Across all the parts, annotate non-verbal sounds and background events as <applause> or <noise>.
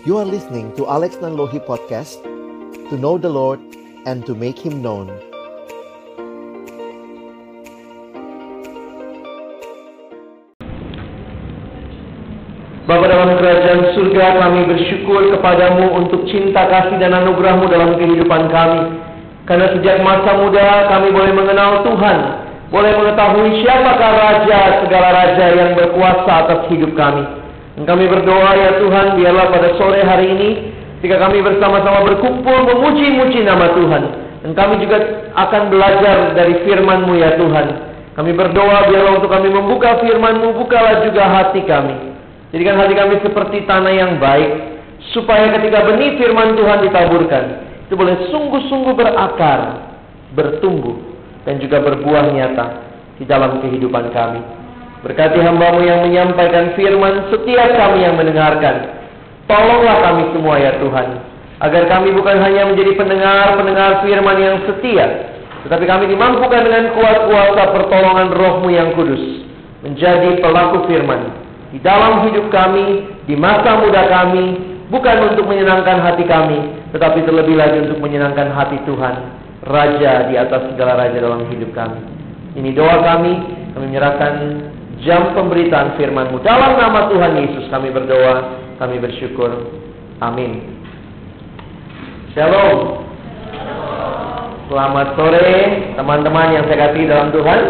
You are listening to Alex Nanlohi Podcast To know the Lord and to make Him known Bapa dalam kerajaan surga kami bersyukur kepadamu untuk cinta kasih dan anugerahmu dalam kehidupan kami. Karena sejak masa muda kami boleh mengenal Tuhan. Boleh mengetahui siapakah Raja, segala Raja yang berkuasa atas hidup kami. Kami berdoa ya Tuhan, biarlah pada sore hari ini, ketika kami bersama-sama berkumpul memuji-muji nama Tuhan. Dan kami juga akan belajar dari firman-Mu ya Tuhan. Kami berdoa biarlah untuk kami membuka firman-Mu, bukalah juga hati kami. Jadikan hati kami seperti tanah yang baik, supaya ketika benih firman Tuhan ditaburkan, itu boleh sungguh-sungguh berakar, bertumbuh, dan juga berbuah nyata di dalam kehidupan kami. Berkati hambamu yang menyampaikan firman setiap kami yang mendengarkan. Tolonglah kami semua ya Tuhan. Agar kami bukan hanya menjadi pendengar-pendengar firman yang setia. Tetapi kami dimampukan dengan kuat kuasa pertolongan rohmu yang kudus. Menjadi pelaku firman di dalam hidup kami, di masa muda kami, bukan untuk menyenangkan hati kami, tetapi terlebih lagi untuk menyenangkan hati Tuhan, Raja di atas segala raja dalam hidup kami. Ini doa kami, kami menyerahkan jam pemberitaan firman-Mu. Dalam nama Tuhan Yesus kami berdoa, kami bersyukur. Amin. Shalom. Selamat sore teman-teman yang saya kasih dalam Tuhan.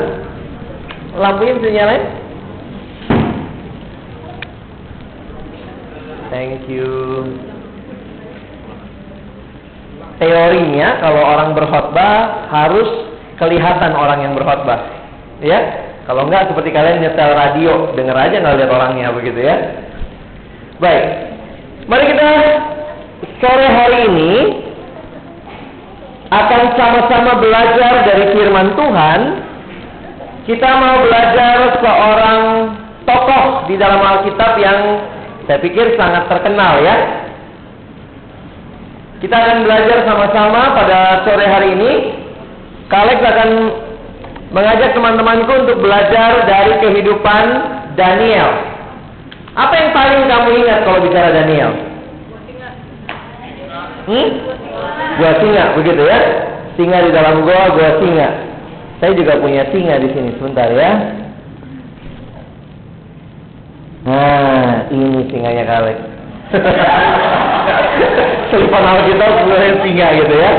Lampunya bisa nyalain? Thank you. Teorinya kalau orang berkhotbah harus kelihatan orang yang berkhotbah. Ya? Kalau enggak seperti kalian nyetel radio, denger aja nggak lihat orangnya begitu ya. Baik. Mari kita sore hari ini akan sama-sama belajar dari firman Tuhan. Kita mau belajar seorang tokoh di dalam Alkitab yang saya pikir sangat terkenal ya. Kita akan belajar sama-sama pada sore hari ini. Kalex akan mengajak teman-temanku untuk belajar dari kehidupan Daniel. Apa yang paling kamu ingat kalau bicara Daniel? Hmm? Gua singa, begitu ya? Singa di dalam gua, gua singa. Saya juga punya singa di sini. Sebentar ya. Nah, ini singanya Kalex. <laughs> Telepon kita sebenarnya singa gitu ya.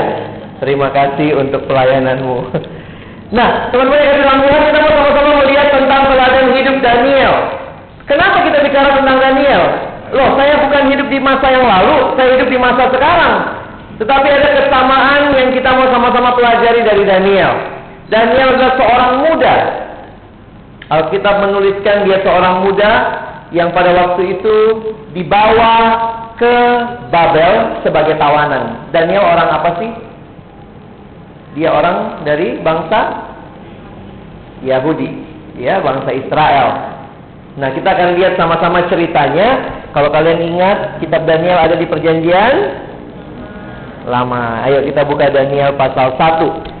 Terima kasih untuk pelayananmu. Nah, teman-teman yang dalam Tuhan kita mau sama-sama melihat tentang teladan hidup Daniel. Kenapa kita bicara tentang Daniel? Loh, saya bukan hidup di masa yang lalu, saya hidup di masa sekarang. Tetapi ada kesamaan yang kita mau sama-sama pelajari dari Daniel. Daniel adalah seorang muda. Alkitab menuliskan dia seorang muda yang pada waktu itu dibawa ke Babel sebagai tawanan. Daniel orang apa sih? Dia orang dari bangsa Yahudi, ya bangsa Israel. Nah kita akan lihat sama-sama ceritanya. Kalau kalian ingat, kitab Daniel ada di Perjanjian Lama. Ayo kita buka Daniel pasal 1.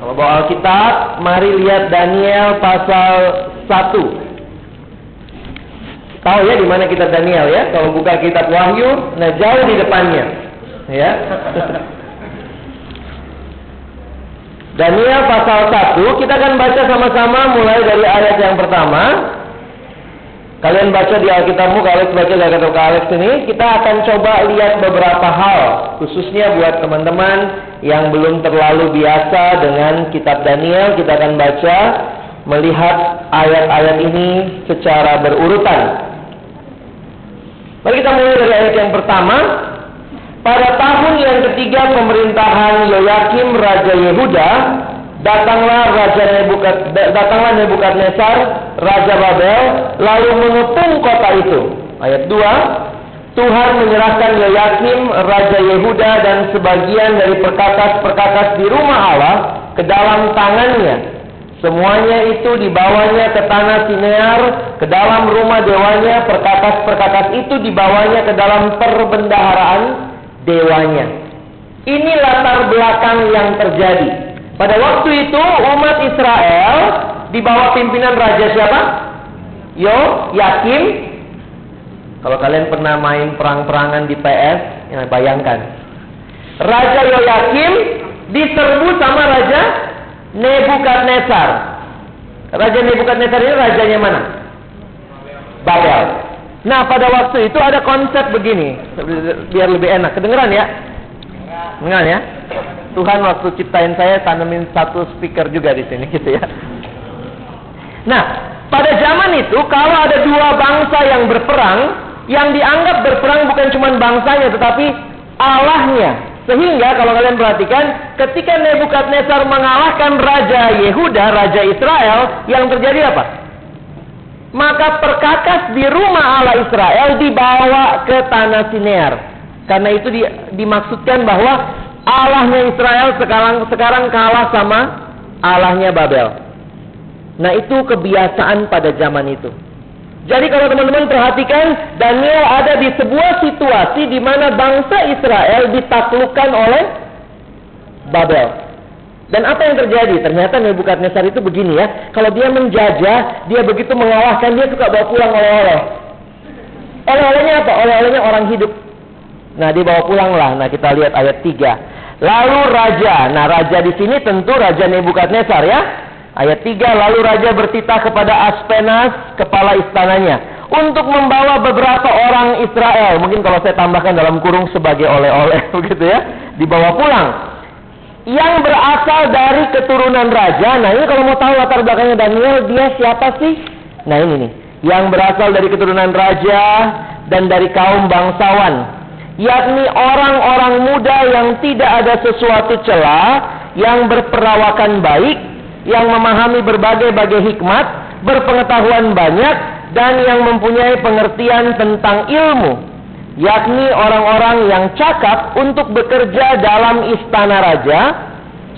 Kalau bawa Alkitab, mari lihat Daniel pasal 1. Tahu ya di mana kitab Daniel ya? Kalau buka kitab Wahyu, nah jauh di depannya. Ya. <laughs> Daniel pasal 1 kita akan baca sama-sama mulai dari ayat yang pertama. Kalian baca di Alkitabmu, kalian baca di Alkitab Alex ini, kita akan coba lihat beberapa hal, khususnya buat teman-teman yang belum terlalu biasa dengan kitab Daniel, kita akan baca melihat ayat-ayat ini secara berurutan. Mari kita mulai dari ayat yang pertama. Pada tahun yang ketiga pemerintahan Yoyakim Raja Yehuda, datanglah Raja Nebukat, datanglah Nebukadnezar, Raja Babel, lalu mengepung kota itu. Ayat 2, Tuhan menyerahkan Yoyakim, Raja Yehuda dan sebagian dari perkakas-perkakas di rumah Allah ke dalam tangannya. Semuanya itu dibawanya ke tanah Sinear, ke dalam rumah dewanya, perkakas-perkakas itu dibawanya ke dalam perbendaharaan dewanya. Ini latar belakang yang terjadi. Pada waktu itu umat Israel di bawah pimpinan raja siapa? Yo Yakim Kalau kalian pernah main perang-perangan di PS, ya bayangkan. Raja Yoyakim diserbu sama Raja Nebukadnezar. Raja Nebukadnezar ini rajanya mana? Babel. Nah, pada waktu itu ada konsep begini, biar lebih enak. Kedengeran ya? Kedengeran ya? Tuhan waktu ciptain saya tanemin satu speaker juga di sini <laughs> gitu ya. Nah, pada zaman itu kalau ada dua bangsa yang berperang, yang dianggap berperang bukan cuma bangsanya tetapi Allahnya. Sehingga kalau kalian perhatikan, ketika Nebukadnezar mengalahkan Raja Yehuda, Raja Israel, yang terjadi apa? Maka perkakas di rumah Allah Israel dibawa ke tanah Sinear. Karena itu di, dimaksudkan bahwa Allahnya Israel sekarang sekarang kalah sama Allahnya Babel. Nah itu kebiasaan pada zaman itu. Jadi kalau teman-teman perhatikan, Daniel ada di sebuah situasi di mana bangsa Israel ditaklukkan oleh Babel. Dan apa yang terjadi? Ternyata Nebukadnezar itu begini ya. Kalau dia menjajah, dia begitu mengalahkan, dia suka bawa pulang oleh-oleh. Oleh-olehnya apa? Oleh-olehnya orang hidup. Nah, dibawa pulang lah. Nah, kita lihat ayat 3. Lalu raja. Nah, raja di sini tentu raja Nebukadnezar ya. Ayat 3, lalu raja bertitah kepada Aspenas, kepala istananya, untuk membawa beberapa orang Israel. Mungkin kalau saya tambahkan dalam kurung sebagai oleh-oleh <laughs> begitu ya, dibawa pulang. Yang berasal dari keturunan raja. Nah, ini kalau mau tahu latar belakangnya Daniel, dia siapa sih? Nah, ini nih. Yang berasal dari keturunan raja dan dari kaum bangsawan yakni orang-orang muda yang tidak ada sesuatu celah, yang berperawakan baik, yang memahami berbagai-bagai hikmat, berpengetahuan banyak, dan yang mempunyai pengertian tentang ilmu, yakni orang-orang yang cakap untuk bekerja dalam istana raja,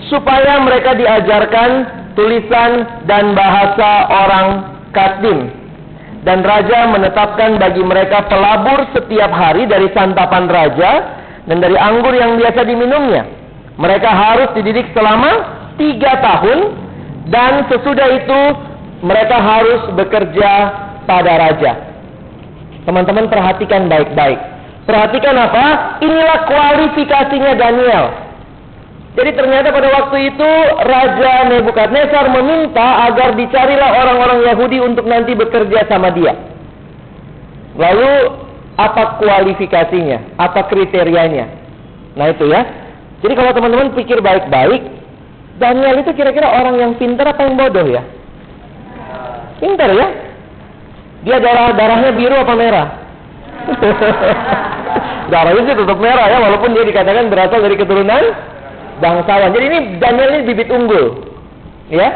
supaya mereka diajarkan tulisan dan bahasa orang Kasdim. Dan raja menetapkan bagi mereka pelabur setiap hari dari santapan raja dan dari anggur yang biasa diminumnya. Mereka harus dididik selama tiga tahun dan sesudah itu mereka harus bekerja pada raja. Teman-teman perhatikan baik-baik. Perhatikan apa? Inilah kualifikasinya Daniel. Jadi ternyata pada waktu itu Raja Nebukadnezar meminta agar dicarilah orang-orang Yahudi untuk nanti bekerja sama dia. Lalu apa kualifikasinya? Apa kriterianya? Nah itu ya. Jadi kalau teman-teman pikir baik-baik, Daniel itu kira-kira orang yang pintar apa yang bodoh ya? Pintar ya? Dia darah darahnya biru apa merah? <laughs> darahnya sih tetap merah ya, walaupun dia dikatakan berasal dari keturunan bangsawan. Jadi ini Daniel ini bibit unggul, ya.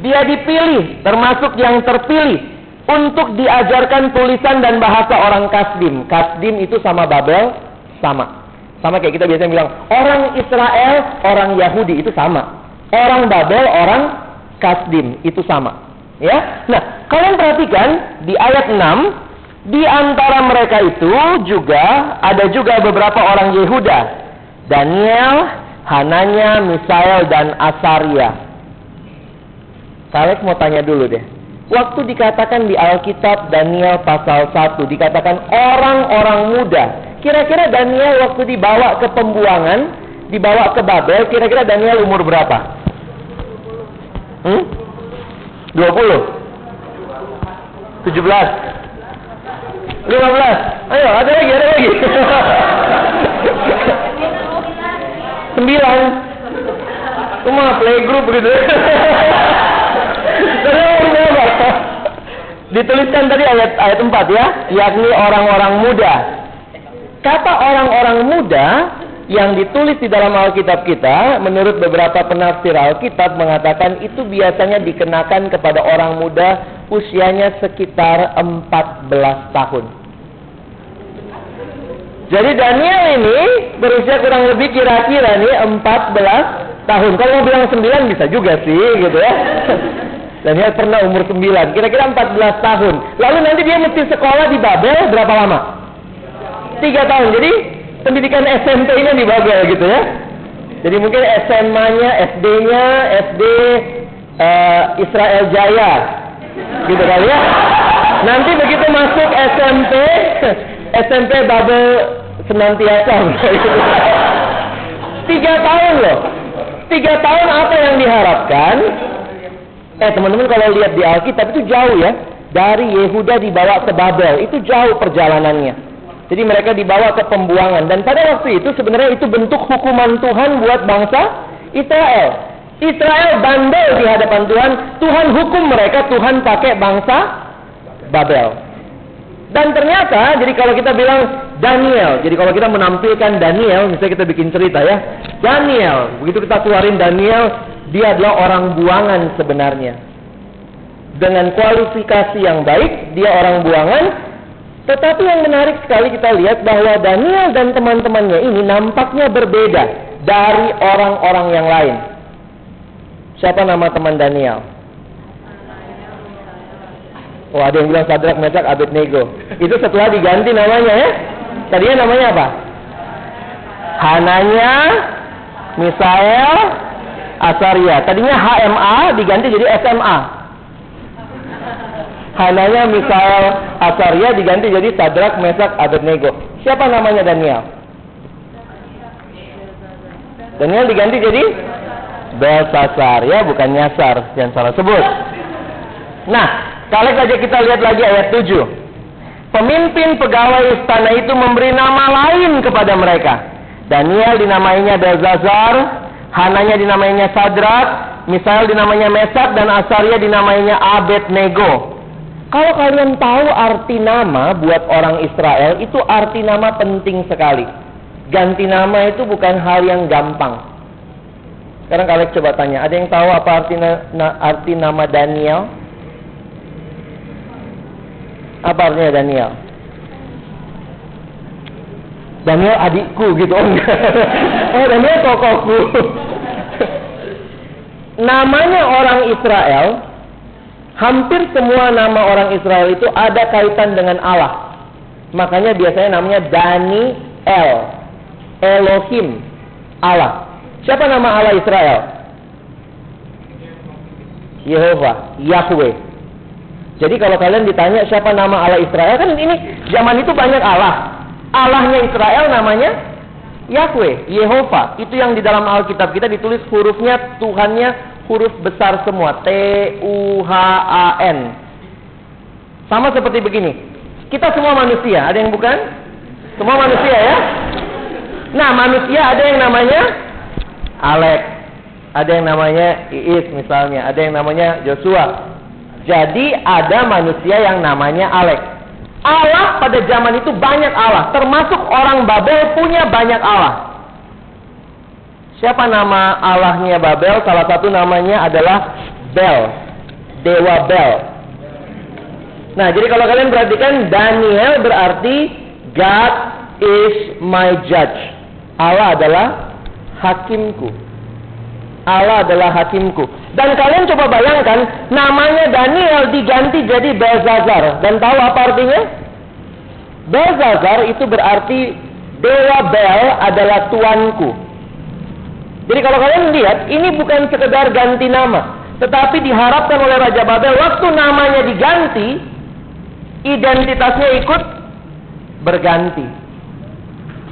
Dia dipilih, termasuk yang terpilih untuk diajarkan tulisan dan bahasa orang Kasdim. Kasdim itu sama Babel sama. Sama kayak kita biasanya bilang, orang Israel, orang Yahudi itu sama. Orang Babel, orang Kasdim itu sama. Ya. Nah, kalian perhatikan di ayat 6 di antara mereka itu juga ada juga beberapa orang Yehuda. Daniel, Hananya, Misael dan Asaria. Kalian mau tanya dulu deh. Waktu dikatakan di Alkitab Daniel pasal 1 dikatakan orang-orang muda. Kira-kira Daniel waktu dibawa ke pembuangan, dibawa ke Babel, kira-kira Daniel umur berapa? Hmm? 20 17 15 Ayo ada lagi ada lagi <laughs> 9 Cuma playgroup gitu <laughs> berapa? Dituliskan tadi ayat ayat 4 ya, yakni orang-orang muda. Kata orang-orang muda yang ditulis di dalam Alkitab kita, menurut beberapa penafsir Alkitab mengatakan itu biasanya dikenakan kepada orang muda usianya sekitar 14 tahun. Jadi Daniel ini berusia kurang lebih kira-kira nih 14 tahun. Kalau mau bilang 9 bisa juga sih gitu ya. <laughs> Daniel pernah umur 9, kira-kira 14 tahun. Lalu nanti dia mesti sekolah di Babel berapa lama? 3 tahun. Jadi pendidikan SMP-nya di Babel gitu ya. Jadi mungkin SMA-nya, SD-nya, SD uh, eh, Israel Jaya. Gitu kali ya. Nanti begitu masuk SMP, <laughs> SMP Babel senantiasa. <laughs> Tiga tahun loh. Tiga tahun apa yang diharapkan? Eh teman-teman kalau lihat di Alkitab itu jauh ya. Dari Yehuda dibawa ke Babel. Itu jauh perjalanannya. Jadi mereka dibawa ke pembuangan. Dan pada waktu itu sebenarnya itu bentuk hukuman Tuhan buat bangsa Israel. Israel bandel di hadapan Tuhan. Tuhan hukum mereka. Tuhan pakai bangsa Babel. Dan ternyata, jadi kalau kita bilang Daniel, jadi kalau kita menampilkan Daniel, misalnya kita bikin cerita ya, Daniel, begitu kita keluarin Daniel, dia adalah orang buangan sebenarnya. Dengan kualifikasi yang baik, dia orang buangan. Tetapi yang menarik sekali kita lihat bahwa Daniel dan teman-temannya ini nampaknya berbeda dari orang-orang yang lain. Siapa nama teman Daniel? Oh ada yang bilang Sadrak, Mesak, Abednego. Itu setelah diganti namanya ya. Tadinya namanya apa? Hananya, Misael, Asaria. Tadinya HMA diganti jadi SMA. Hananya, Misael, Asaria diganti jadi Sadrak, Mesak, Abednego. Siapa namanya Daniel? Daniel diganti jadi Belsasar ya, bukan Nyasar. Jangan salah sebut. Nah, kalau saja kita lihat lagi ayat 7. Pemimpin pegawai istana itu memberi nama lain kepada mereka. Daniel dinamainya Belzazar, Hananya dinamainya Sadrak, Misael dinamainya Mesak, dan Asaria dinamainya Abednego. Kalau kalian tahu arti nama buat orang Israel, itu arti nama penting sekali. Ganti nama itu bukan hal yang gampang. Sekarang kalian coba tanya, ada yang tahu apa arti, na, arti nama Daniel? Apa artinya Daniel? Daniel adikku gitu oh enggak. <laughs> Oh Daniel tokohku. <laughs> Namanya orang Israel, hampir semua nama orang Israel itu ada kaitan dengan Allah. Makanya biasanya namanya Daniel, Elohim, Allah. Siapa nama Allah Israel? Yehova, Yahweh. Jadi kalau kalian ditanya siapa nama Allah Israel, kan ini zaman itu banyak Allah. Allahnya Israel namanya Yahweh, Yehova. Itu yang di dalam Alkitab kita ditulis hurufnya Tuhannya huruf besar semua, T U H A N. Sama seperti begini. Kita semua manusia, ada yang bukan? Semua manusia ya. Nah, manusia ada yang namanya Alex, ada yang namanya Iis misalnya, ada yang namanya Joshua, jadi ada manusia yang namanya Alex. Allah pada zaman itu banyak Allah, termasuk orang Babel punya banyak Allah. Siapa nama Allahnya Babel? Salah satu namanya adalah Bel, Dewa Bel. Nah, jadi kalau kalian perhatikan Daniel berarti God is my judge. Allah adalah hakimku. Allah adalah hakimku. Dan kalian coba bayangkan, namanya Daniel diganti jadi Belzazar. Dan tahu apa artinya? Belzazar itu berarti Dewa Bel adalah tuanku. Jadi kalau kalian lihat, ini bukan sekedar ganti nama. Tetapi diharapkan oleh Raja Babel, waktu namanya diganti, identitasnya ikut berganti.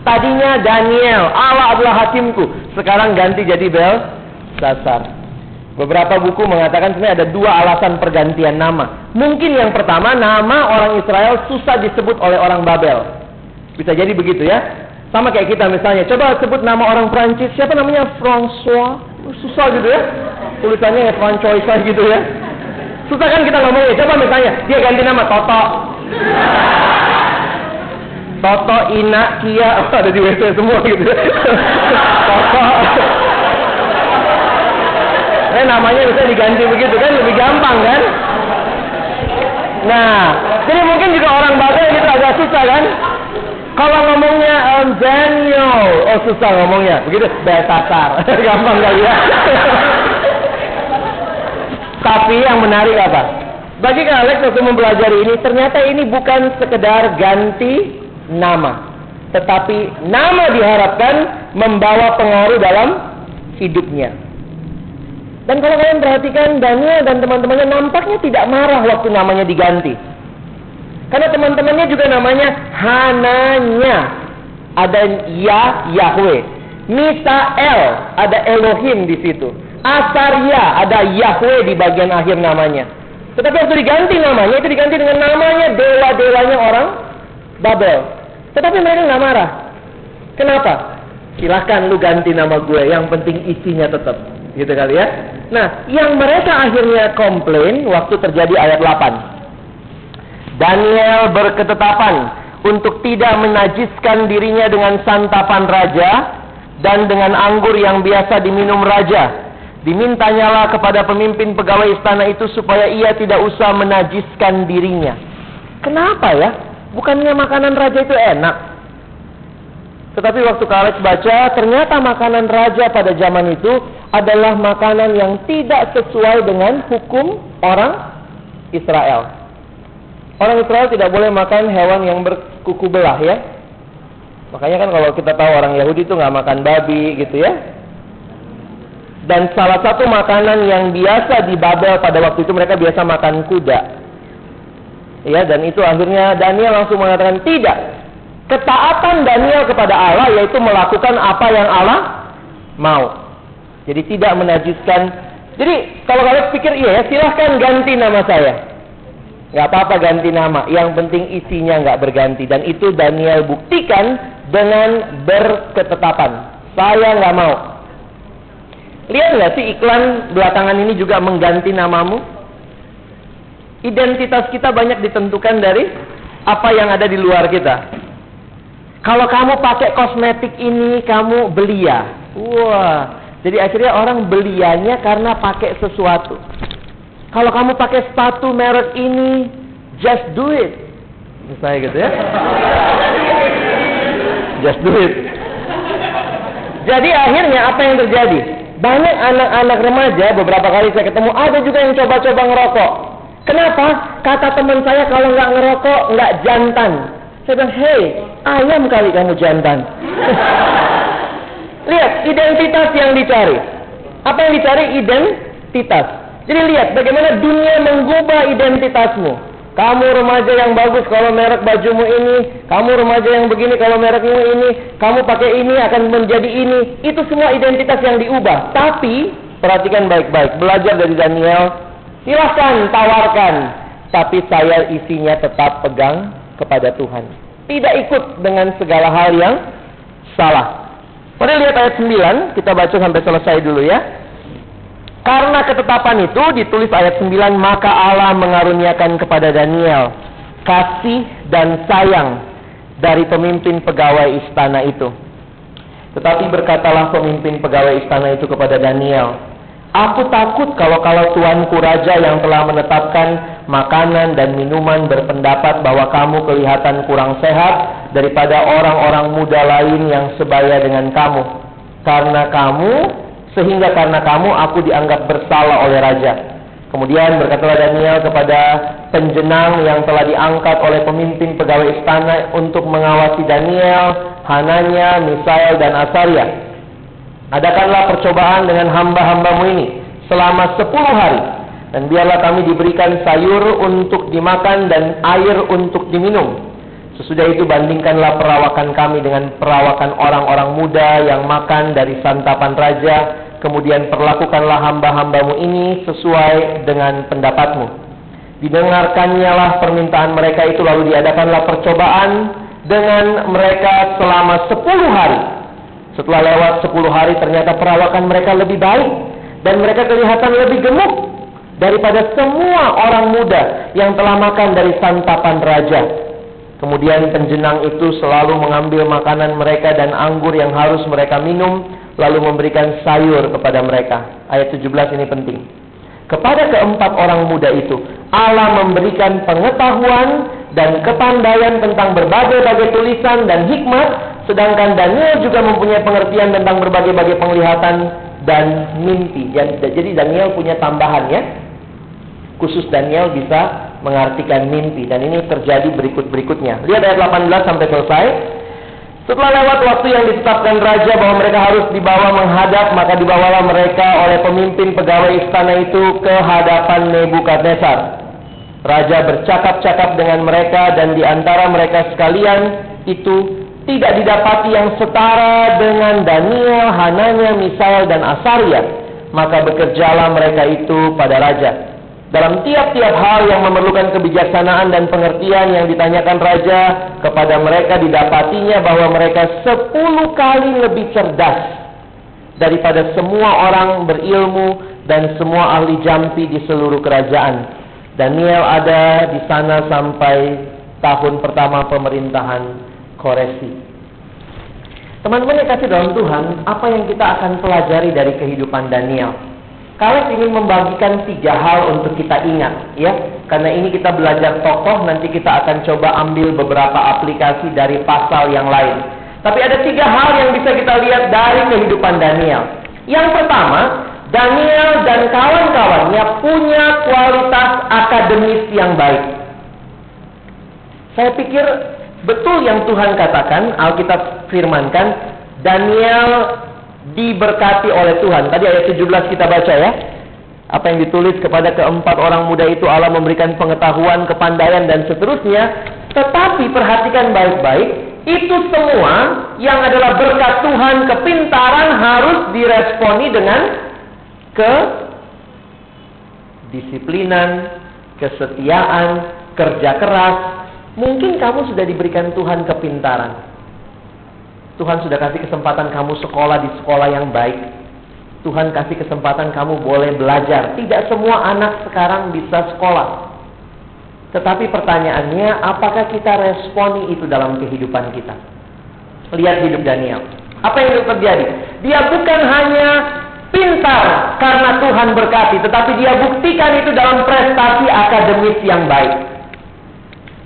Tadinya Daniel, Allah adalah hakimku. Sekarang ganti jadi Belsazar. Beberapa buku mengatakan sebenarnya ada dua alasan pergantian nama. Mungkin yang pertama, nama orang Israel susah disebut oleh orang Babel. Bisa jadi begitu ya. Sama kayak kita misalnya. Coba sebut nama orang Prancis. Siapa namanya? François. Susah gitu ya. Tulisannya ya François gitu ya. Susah kan kita ngomongnya. Coba misalnya, dia ganti nama Toto. Toto, Ina, Kia. Oh, <laughs> ada di WC semua gitu. <laughs> Toto. Eh namanya bisa diganti begitu kan lebih gampang kan? Nah, jadi mungkin juga orang Babel gitu agak susah kan? Kalau ngomongnya um, Daniel, oh susah ngomongnya, begitu Beltasar, <laughs> gampang kali ya. <laughs> Tapi yang menarik apa? Bagi Alex waktu mempelajari ini, ternyata ini bukan sekedar ganti nama, tetapi nama diharapkan membawa pengaruh dalam hidupnya. Dan kalau kalian perhatikan Daniel dan teman-temannya nampaknya tidak marah waktu namanya diganti. Karena teman-temannya juga namanya Hananya. Ada Ya Yahweh. Misael ada Elohim di situ. Asarya ada Yahweh di bagian akhir namanya. Tetapi waktu diganti namanya itu diganti dengan namanya dewa-dewanya orang Babel. Tetapi mereka nggak marah. Kenapa? Silahkan lu ganti nama gue. Yang penting isinya tetap. Gitu kali ya. Nah, yang mereka akhirnya komplain waktu terjadi ayat 8. Daniel berketetapan untuk tidak menajiskan dirinya dengan santapan raja dan dengan anggur yang biasa diminum raja. Dimintanyalah kepada pemimpin pegawai istana itu supaya ia tidak usah menajiskan dirinya. Kenapa ya? Bukannya makanan raja itu enak? Tetapi waktu Alex baca, ternyata makanan raja pada zaman itu adalah makanan yang tidak sesuai dengan hukum orang Israel. Orang Israel tidak boleh makan hewan yang berkuku belah ya. Makanya kan kalau kita tahu orang Yahudi itu nggak makan babi gitu ya. Dan salah satu makanan yang biasa di Babel pada waktu itu mereka biasa makan kuda. Ya, dan itu akhirnya Daniel langsung mengatakan tidak. Ketaatan Daniel kepada Allah yaitu melakukan apa yang Allah mau. Jadi tidak menajiskan. Jadi kalau kalian pikir iya ya silahkan ganti nama saya. Gak apa-apa ganti nama. Yang penting isinya nggak berganti. Dan itu Daniel buktikan dengan berketetapan. Saya nggak mau. Lihat nggak sih iklan belakangan ini juga mengganti namamu? Identitas kita banyak ditentukan dari apa yang ada di luar kita. Kalau kamu pakai kosmetik ini, kamu belia. Wah, jadi akhirnya orang belianya karena pakai sesuatu. Kalau kamu pakai sepatu merek ini, just do it. Misalnya gitu ya. <laughs> Just do it. Jadi akhirnya apa yang terjadi? Banyak anak-anak remaja, beberapa kali saya ketemu, ada juga yang coba-coba ngerokok. Kenapa? Kata teman saya kalau nggak ngerokok, nggak jantan. Saya bilang, hei, ayam kali kamu jantan. <laughs> lihat, identitas yang dicari. Apa yang dicari? Identitas. Jadi lihat bagaimana dunia mengubah identitasmu. Kamu remaja yang bagus kalau merek bajumu ini, kamu remaja yang begini kalau merekmu ini, kamu pakai ini akan menjadi ini. Itu semua identitas yang diubah. Tapi perhatikan baik-baik, belajar dari Daniel. Silahkan tawarkan, tapi saya isinya tetap pegang kepada Tuhan. Tidak ikut dengan segala hal yang salah. Mari lihat ayat 9, kita baca sampai selesai dulu ya. Karena ketetapan itu ditulis ayat 9, maka Allah mengaruniakan kepada Daniel kasih dan sayang dari pemimpin pegawai istana itu. Tetapi berkatalah pemimpin pegawai istana itu kepada Daniel, Aku takut kalau-kalau tuanku raja yang telah menetapkan makanan dan minuman berpendapat bahwa kamu kelihatan kurang sehat daripada orang-orang muda lain yang sebaya dengan kamu. Karena kamu, sehingga karena kamu aku dianggap bersalah oleh raja. Kemudian berkatalah Daniel kepada penjenang yang telah diangkat oleh pemimpin pegawai istana untuk mengawasi Daniel, Hananya, Misael, dan Asaria Adakanlah percobaan dengan hamba-hambamu ini selama sepuluh hari. Dan biarlah kami diberikan sayur untuk dimakan dan air untuk diminum. Sesudah itu bandingkanlah perawakan kami dengan perawakan orang-orang muda yang makan dari santapan raja. Kemudian perlakukanlah hamba-hambamu ini sesuai dengan pendapatmu. Didengarkannya lah permintaan mereka itu lalu diadakanlah percobaan dengan mereka selama sepuluh hari setelah lewat 10 hari ternyata perawakan mereka lebih baik dan mereka kelihatan lebih gemuk daripada semua orang muda yang telah makan dari santapan raja. Kemudian penjenang itu selalu mengambil makanan mereka dan anggur yang harus mereka minum lalu memberikan sayur kepada mereka. Ayat 17 ini penting. Kepada keempat orang muda itu Allah memberikan pengetahuan dan kepandaian tentang berbagai-bagai tulisan dan hikmat Sedangkan Daniel juga mempunyai pengertian tentang berbagai-bagai penglihatan dan mimpi. Jadi Daniel punya tambahan ya. Khusus Daniel bisa mengartikan mimpi. Dan ini terjadi berikut-berikutnya. Lihat ayat 18 sampai selesai. Setelah lewat waktu yang ditetapkan raja bahwa mereka harus dibawa menghadap, maka dibawalah mereka oleh pemimpin pegawai istana itu ke hadapan Nebukadnezar. Raja bercakap-cakap dengan mereka dan di antara mereka sekalian itu tidak didapati yang setara dengan Daniel, Hananya, Misael dan Asaria. Maka bekerjalah mereka itu pada raja. Dalam tiap-tiap hal yang memerlukan kebijaksanaan dan pengertian yang ditanyakan raja, kepada mereka didapatinya bahwa mereka sepuluh kali lebih cerdas daripada semua orang berilmu dan semua ahli jampi di seluruh kerajaan. Daniel ada di sana sampai tahun pertama pemerintahan koresi. Teman-teman yang kasih dalam Tuhan, apa yang kita akan pelajari dari kehidupan Daniel? Kalau ingin membagikan tiga hal untuk kita ingat, ya, karena ini kita belajar tokoh, nanti kita akan coba ambil beberapa aplikasi dari pasal yang lain. Tapi ada tiga hal yang bisa kita lihat dari kehidupan Daniel. Yang pertama, Daniel dan kawan-kawannya punya kualitas akademis yang baik. Saya pikir Betul yang Tuhan katakan, Alkitab firmankan, Daniel diberkati oleh Tuhan. Tadi ayat 17 kita baca ya. Apa yang ditulis kepada keempat orang muda itu Allah memberikan pengetahuan, kepandaian dan seterusnya. Tetapi perhatikan baik-baik, itu semua yang adalah berkat Tuhan, kepintaran harus diresponi dengan ke disiplinan, kesetiaan, kerja keras, Mungkin kamu sudah diberikan Tuhan kepintaran. Tuhan sudah kasih kesempatan kamu sekolah di sekolah yang baik. Tuhan kasih kesempatan kamu boleh belajar. Tidak semua anak sekarang bisa sekolah. Tetapi pertanyaannya, apakah kita responi itu dalam kehidupan kita? Lihat hidup Daniel. Apa yang terjadi? Dia bukan hanya pintar karena Tuhan berkati, tetapi dia buktikan itu dalam prestasi akademis yang baik.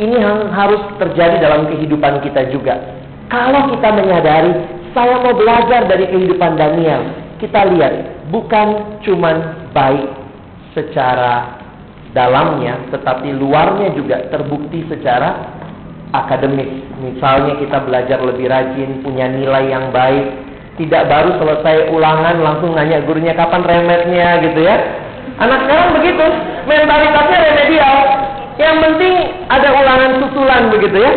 Ini yang harus terjadi dalam kehidupan kita juga. Kalau kita menyadari, saya mau belajar dari kehidupan Daniel. Kita lihat, bukan cuman baik secara dalamnya, tetapi luarnya juga terbukti secara akademis. Misalnya kita belajar lebih rajin, punya nilai yang baik, tidak baru selesai ulangan langsung nanya gurunya kapan remetnya gitu ya. Anak sekarang begitu, mentalitasnya remedial. Yang penting ada ulangan susulan begitu ya.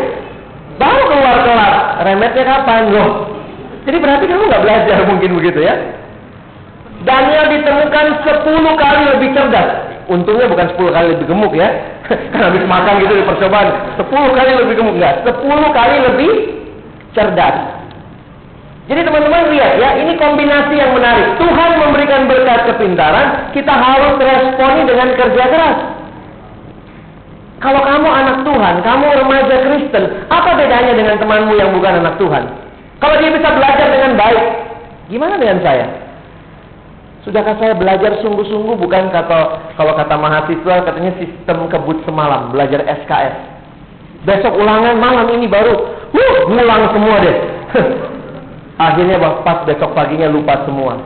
Baru keluar kelas, remetnya kapan loh? Jadi berarti kamu nggak belajar mungkin begitu ya. Daniel ditemukan 10 kali lebih cerdas. Untungnya bukan 10 kali lebih gemuk ya. <laughs> Karena habis makan gitu di percobaan. 10 kali lebih gemuk enggak. 10 kali lebih cerdas. Jadi teman-teman lihat ya, ini kombinasi yang menarik. Tuhan memberikan berkat kepintaran, kita harus responi dengan kerja keras. Kalau kamu anak Tuhan, kamu remaja Kristen, apa bedanya dengan temanmu yang bukan anak Tuhan? Kalau dia bisa belajar dengan baik, gimana dengan saya? Sudahkah saya belajar sungguh-sungguh bukan kata kalau kata mahasiswa katanya sistem kebut semalam, belajar SKS. Besok ulangan malam ini baru, wuh, ngulang semua deh. <laughs> Akhirnya pas besok paginya lupa semua.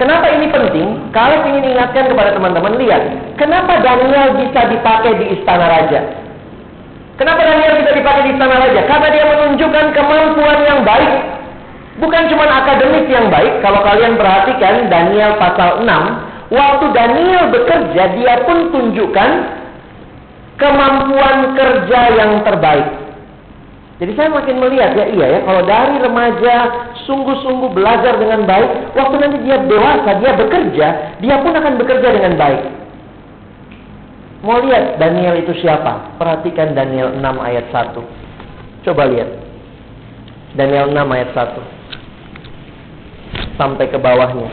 Kenapa ini penting? Kalau ingin ingatkan kepada teman-teman, lihat. Kenapa Daniel bisa dipakai di istana raja? Kenapa Daniel bisa dipakai di istana raja? Karena dia menunjukkan kemampuan yang baik. Bukan cuma akademis yang baik. Kalau kalian perhatikan Daniel pasal 6. Waktu Daniel bekerja, dia pun tunjukkan kemampuan kerja yang terbaik. Jadi saya makin melihat ya iya ya kalau dari remaja sungguh-sungguh belajar dengan baik, waktu nanti dia dewasa, dia bekerja, dia pun akan bekerja dengan baik. Mau lihat Daniel itu siapa? Perhatikan Daniel 6 ayat 1. Coba lihat. Daniel 6 ayat 1. Sampai ke bawahnya.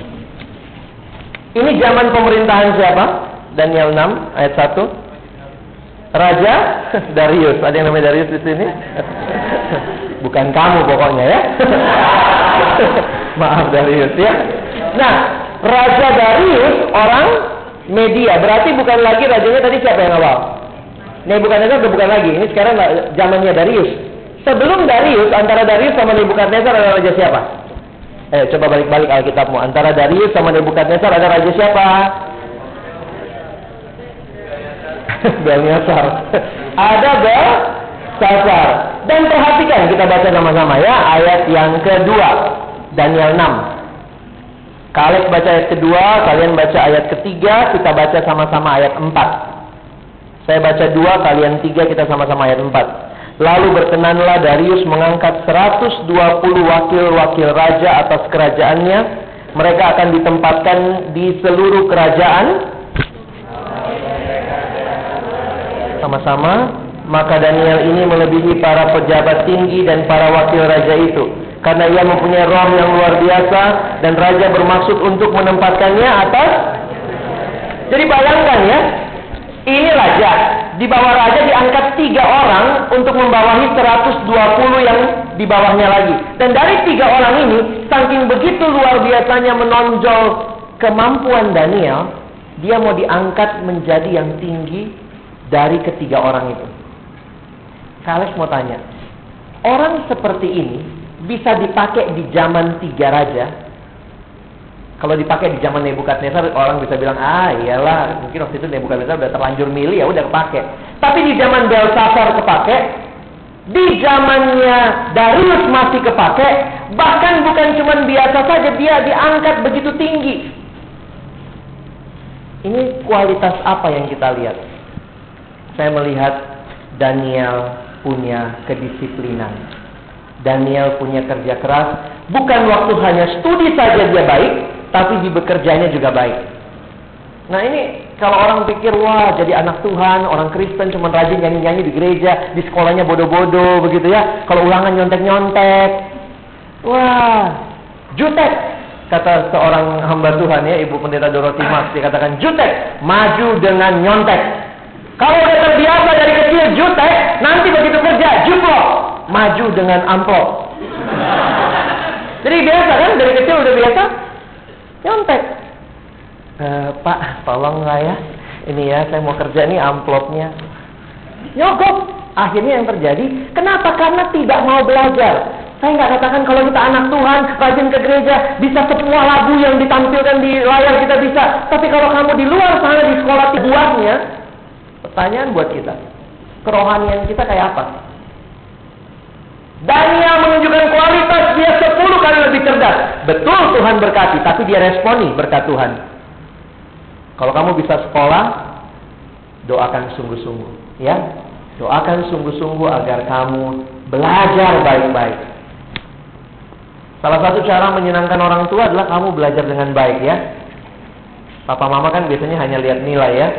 Ini zaman pemerintahan siapa? Daniel 6 ayat 1. Raja <laughs> Darius. Ada yang namanya Darius di sini? <laughs> Bukan kamu pokoknya ya. <laughs> Maaf Darius ya. Nah, Raja Darius orang media. Berarti bukan lagi rajanya tadi siapa yang awal? Nebukadnezar udah bukan lagi. Ini sekarang zamannya Darius. Sebelum Darius, antara Darius sama Nebukadnezar ada raja siapa? Eh, coba balik-balik Alkitabmu. Antara Darius sama Nebukadnezar ada raja siapa? <laughs> Belnyasar. Ada Belsasar. Dan perhatikan kita baca sama-sama ya ayat yang kedua Daniel 6. Kak Alex baca ayat kedua, kalian baca ayat ketiga, kita baca sama-sama ayat empat. Saya baca dua, kalian tiga, kita sama-sama ayat empat. Lalu berkenanlah Darius mengangkat 120 wakil-wakil raja atas kerajaannya. Mereka akan ditempatkan di seluruh kerajaan. Sama-sama. Maka Daniel ini melebihi para pejabat tinggi dan para wakil raja itu. Karena ia mempunyai roh yang luar biasa dan raja bermaksud untuk menempatkannya atas. Jadi bayangkan ya, ini raja. Di bawah raja diangkat tiga orang untuk membawahi 120 yang di bawahnya lagi. Dan dari tiga orang ini, saking begitu luar biasanya menonjol kemampuan Daniel, dia mau diangkat menjadi yang tinggi dari ketiga orang itu. Kales mau tanya, orang seperti ini bisa dipakai di zaman tiga raja? Kalau dipakai di zaman Nebukadnezar, orang bisa bilang, ah iyalah, mungkin waktu itu Nebukadnezar udah terlanjur milih, ya udah kepake. Tapi di zaman Belshazzar kepake, di zamannya Darius masih kepake, bahkan bukan cuma biasa saja, dia diangkat begitu tinggi. Ini kualitas apa yang kita lihat? Saya melihat Daniel punya kedisiplinan. Daniel punya kerja keras. Bukan waktu hanya studi saja dia baik, tapi di bekerjanya juga baik. Nah ini kalau orang pikir wah jadi anak Tuhan, orang Kristen cuma rajin nyanyi-nyanyi di gereja, di sekolahnya bodoh-bodoh begitu ya. Kalau ulangan nyontek-nyontek. Wah, jutek kata seorang hamba Tuhan ya, Ibu Pendeta Dorothy Mas, dia katakan jutek, maju dengan nyontek. Kalau udah terbiasa dari kecil jutek, nanti begitu kerja juplok, maju dengan amplop. Jadi biasa kan dari kecil udah biasa nyontek. E, Pak, tolong lah ya. Ini ya, saya mau kerja nih amplopnya. Nyogok. Akhirnya yang terjadi, kenapa? Karena tidak mau belajar. Saya nggak katakan kalau kita anak Tuhan, rajin ke gereja, bisa semua lagu yang ditampilkan di layar kita bisa. Tapi kalau kamu di luar sana di sekolah dibuatnya, Pertanyaan buat kita. Kerohanian kita kayak apa? Daniel menunjukkan kualitas dia 10 kali lebih cerdas. Betul Tuhan berkati, tapi dia responi berkat Tuhan. Kalau kamu bisa sekolah, doakan sungguh-sungguh, ya. Doakan sungguh-sungguh agar kamu belajar baik-baik. Salah satu cara menyenangkan orang tua adalah kamu belajar dengan baik ya. Papa mama kan biasanya hanya lihat nilai ya.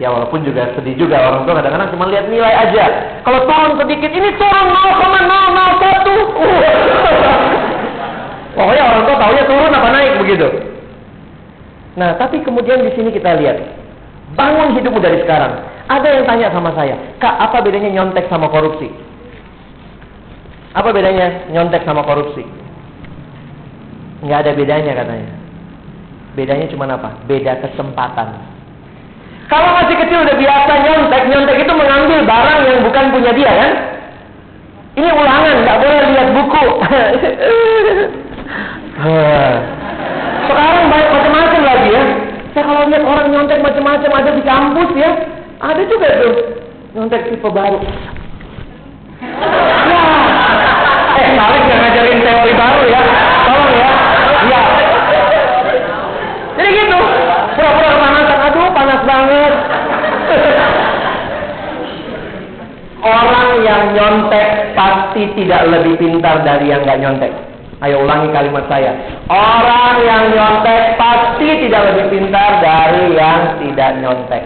Ya walaupun juga sedih juga orang tua kadang-kadang cuma lihat nilai aja. Kalau turun sedikit ini turun 0,001. <laughs> Pokoknya orang tua tahunya turun apa naik begitu. Nah, tapi kemudian di sini kita lihat bangun hidupmu dari sekarang. Ada yang tanya sama saya, "Kak, apa bedanya nyontek sama korupsi?" Apa bedanya nyontek sama korupsi? Nggak ada bedanya katanya. Bedanya cuma apa? Beda kesempatan. Kalau masih kecil udah biasa nyontek, nyontek itu mengambil barang yang bukan punya dia kan? Ini ulangan, nggak boleh lihat buku. <laughs> Sekarang banyak macam-macam lagi ya. Saya kalau lihat orang nyontek macam-macam ada di kampus ya, ada juga tuh nyontek tipe baru. Ya. Eh, Saleh nggak ngajarin teori baru ya. Orang yang nyontek pasti tidak lebih pintar dari yang nggak nyontek. Ayo ulangi kalimat saya. Orang yang nyontek pasti tidak lebih pintar dari yang tidak nyontek.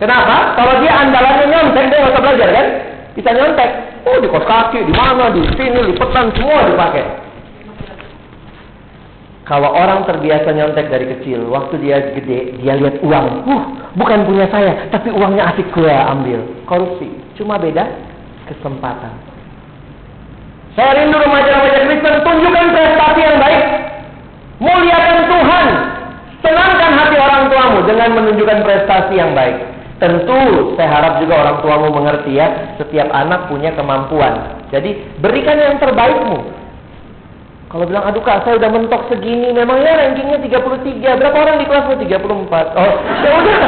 Kenapa? Kalau dia andalannya nyontek, dia nggak belajar kan? Bisa nyontek. Oh, di kos kaki, di mana, di sini, lipetan, semua dipakai. Kalau orang terbiasa nyontek dari kecil, waktu dia gede, dia lihat uang. Uh, bukan punya saya, tapi uangnya asik gue ambil. Korupsi. Cuma beda kesempatan. Saya rindu remaja-remaja Kristen, tunjukkan prestasi yang baik. Muliakan Tuhan. Senangkan hati orang tuamu dengan menunjukkan prestasi yang baik. Tentu saya harap juga orang tuamu mengerti ya, setiap anak punya kemampuan. Jadi berikan yang terbaikmu. Kalau bilang, aduh kak, saya udah mentok segini, memangnya rankingnya 33. Berapa orang di kelasmu? 34. Oh, <laughs> ya udah.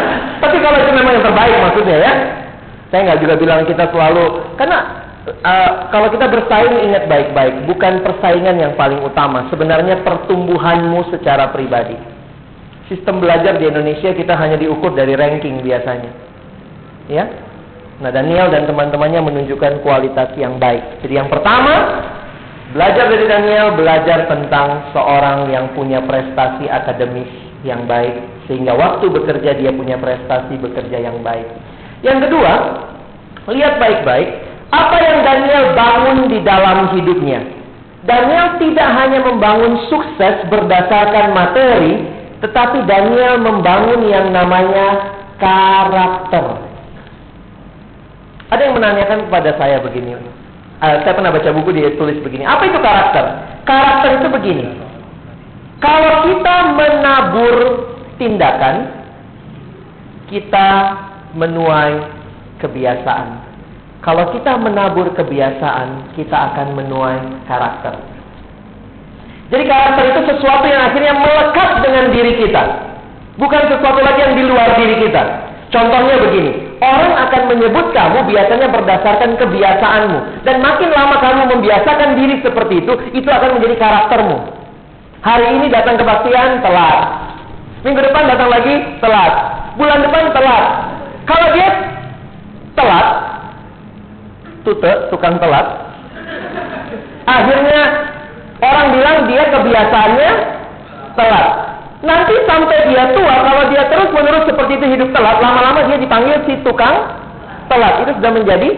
Tapi kalau itu memang yang terbaik maksudnya ya. Saya nggak juga bilang kita selalu, karena uh, kalau kita bersaing ingat baik-baik, bukan persaingan yang paling utama. Sebenarnya pertumbuhanmu secara pribadi. Sistem belajar di Indonesia kita hanya diukur dari ranking biasanya. Ya. Nah, Daniel dan teman-temannya menunjukkan kualitas yang baik. Jadi yang pertama, belajar dari Daniel, belajar tentang seorang yang punya prestasi akademis yang baik sehingga waktu bekerja dia punya prestasi bekerja yang baik. Yang kedua, lihat baik-baik apa yang Daniel bangun di dalam hidupnya. Daniel tidak hanya membangun sukses berdasarkan materi, tetapi Daniel membangun yang namanya karakter. Ada yang menanyakan kepada saya begini. Uh, saya pernah baca buku dia tulis begini. Apa itu karakter? Karakter itu begini. Kalau kita menabur tindakan, kita menuai kebiasaan. Kalau kita menabur kebiasaan, kita akan menuai karakter. Jadi karakter itu sesuatu yang akhirnya melekat dengan diri kita. Bukan sesuatu lagi yang di luar diri kita. Contohnya begini, orang akan menyebut kamu biasanya berdasarkan kebiasaanmu. Dan makin lama kamu membiasakan diri seperti itu, itu akan menjadi karaktermu. Hari ini datang kebaktian telat. Minggu depan datang lagi telat. Bulan depan telat. Kalau dia telat, tute, tukang telat, akhirnya orang bilang dia kebiasaannya telat. Nanti sampai dia tua, kalau dia terus menerus seperti itu hidup telat, lama-lama dia dipanggil si tukang telat. Itu sudah menjadi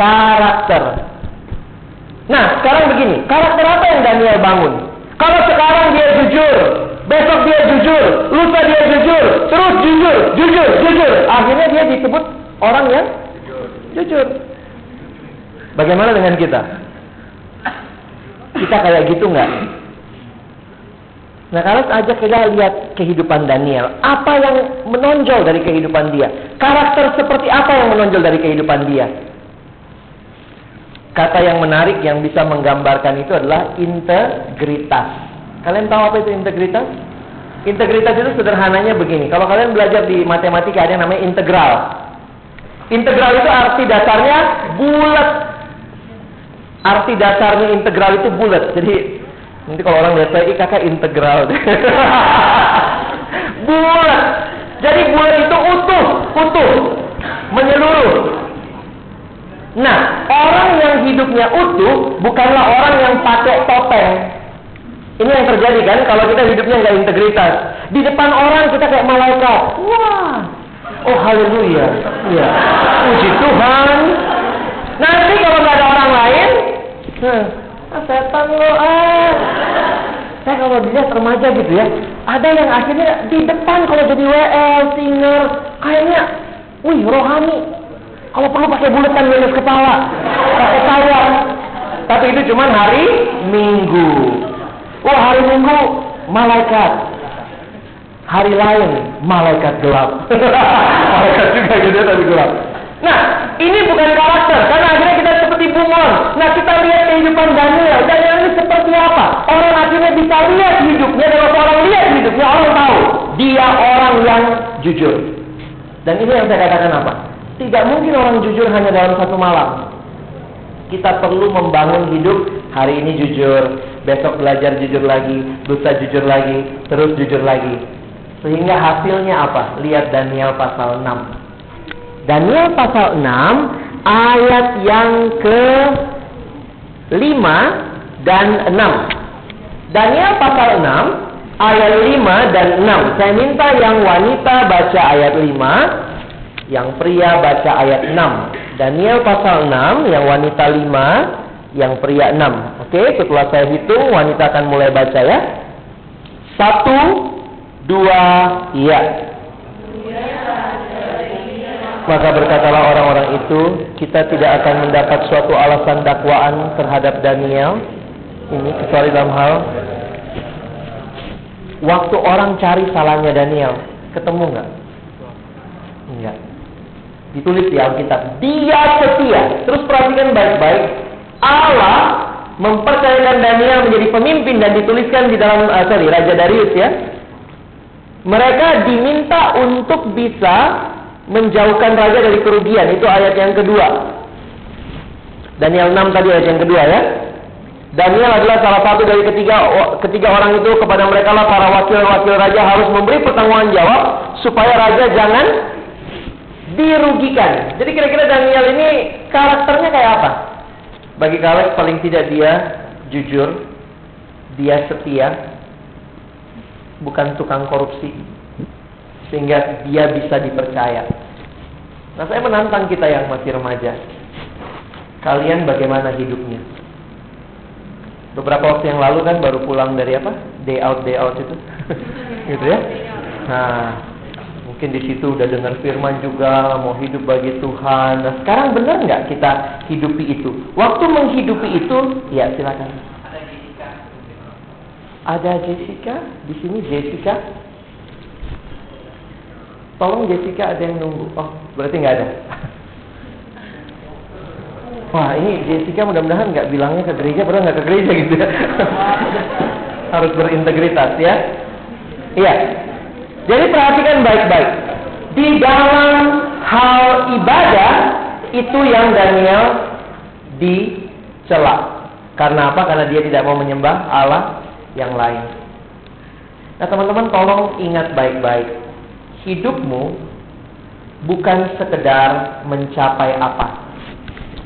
karakter. Nah, sekarang begini, karakter apa yang Daniel bangun? Kalau sekarang dia jujur, besok dia jujur, lusa dia jujur, terus jujur, jujur, jujur. Akhirnya dia disebut orang yang jujur. Bagaimana dengan kita? Kita kayak gitu nggak? Nah kalau ajak kita lihat kehidupan Daniel, apa yang menonjol dari kehidupan dia? Karakter seperti apa yang menonjol dari kehidupan dia? Kata yang menarik yang bisa menggambarkan itu adalah integritas. Kalian tahu apa itu integritas? Integritas itu sederhananya begini. Kalau kalian belajar di matematika ada yang namanya integral. Integral itu arti dasarnya bulat. Arti dasarnya integral itu bulat. Jadi nanti kalau orang lihat saya, kakak integral. <laughs> bulat. Jadi bulat itu utuh, utuh, menyeluruh. Nah, orang yang hidupnya utuh bukanlah orang yang pakai topeng. Ini yang terjadi kan kalau kita hidupnya nggak integritas. Di depan orang kita kayak malaikat. Wah. Oh haleluya. Ya. Puji Tuhan. Nanti kalau nggak ada orang lain, ah, setan lo ah. Saya kalau dilihat remaja gitu ya, ada yang akhirnya di depan kalau jadi WL, singer, kayaknya, wih rohani, kalau perlu pakai bulatan di atas kepala, pakai tawar. Tapi itu cuma hari Minggu. Wah hari Minggu malaikat. Hari lain malaikat gelap. <laughs> malaikat juga gitu tapi gelap. Nah, ini bukan karakter karena akhirnya kita Nah, kita lihat kehidupan Daniel. Daniel ini seperti apa? Orang akhirnya bisa lihat hidupnya dan orang lihat hidupnya orang tahu dia orang yang jujur. Dan ini yang saya katakan apa? Tidak mungkin orang jujur hanya dalam satu malam. Kita perlu membangun hidup hari ini jujur, besok belajar jujur lagi, lusa jujur lagi, terus jujur lagi. Sehingga hasilnya apa? Lihat Daniel pasal 6. Daniel pasal 6 ayat yang ke 5 dan 6. Daniel pasal 6 ayat 5 dan 6. Saya minta yang wanita baca ayat 5 yang pria baca ayat 6. Daniel pasal 6, yang wanita 5, yang pria 6. Oke, setelah saya hitung, wanita akan mulai baca ya. Satu, dua, iya. Maka berkatalah orang-orang itu, kita tidak akan mendapat suatu alasan dakwaan terhadap Daniel. Ini kecuali dalam hal waktu orang cari salahnya Daniel, ketemu nggak? Enggak. Ditulis di Alkitab. Dia setia. Terus perhatikan baik-baik. Allah mempercayakan Daniel menjadi pemimpin dan dituliskan di dalam uh, sorry Raja Darius ya. Mereka diminta untuk bisa menjauhkan raja dari kerugian. Itu ayat yang kedua. Daniel 6 tadi ayat yang kedua ya. Daniel adalah salah satu dari ketiga ketiga orang itu kepada mereka lah para wakil-wakil raja harus memberi pertanggungan jawab supaya raja jangan dirugikan. Jadi kira-kira Daniel ini karakternya kayak apa? Bagi kalian paling tidak dia jujur, dia setia, bukan tukang korupsi, sehingga dia bisa dipercaya. Nah saya menantang kita yang masih remaja. Kalian bagaimana hidupnya? Beberapa waktu yang lalu kan baru pulang dari apa? Day out, day out itu. <laughs> gitu ya. Nah, mungkin di situ udah dengar firman juga, mau hidup bagi Tuhan. Nah, sekarang benar nggak kita hidupi itu? Waktu menghidupi itu, ya silakan. Ada Jessica. Ada Jessica di sini Jessica. Tolong Jessica ada yang nunggu. Oh, berarti nggak ada. Wah ini Jessica mudah-mudahan nggak bilangnya ke gereja, padahal nggak ke gereja gitu ya. <laughs> Harus berintegritas ya. Iya. Jadi perhatikan baik-baik. Di dalam hal ibadah itu yang Daniel dicela. Karena apa? Karena dia tidak mau menyembah Allah yang lain. Nah teman-teman tolong ingat baik-baik. Hidupmu bukan sekedar mencapai apa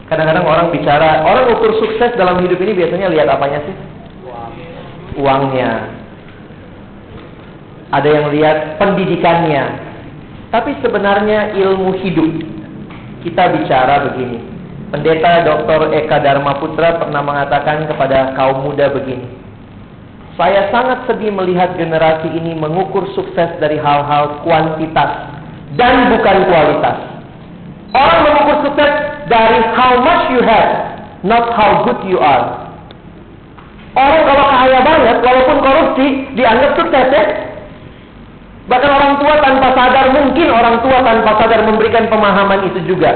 Kadang-kadang orang bicara, orang ukur sukses dalam hidup ini biasanya lihat apanya sih? Uangnya. Ada yang lihat pendidikannya. Tapi sebenarnya ilmu hidup. Kita bicara begini. Pendeta Dr. Eka Dharma Putra pernah mengatakan kepada kaum muda begini. Saya sangat sedih melihat generasi ini mengukur sukses dari hal-hal kuantitas dan bukan kualitas. Orang mengukur sukses dari how much you have, not how good you are. Orang kalau kaya banget, walaupun korupsi, dianggap sukses ya. Bahkan orang tua tanpa sadar, mungkin orang tua tanpa sadar memberikan pemahaman itu juga.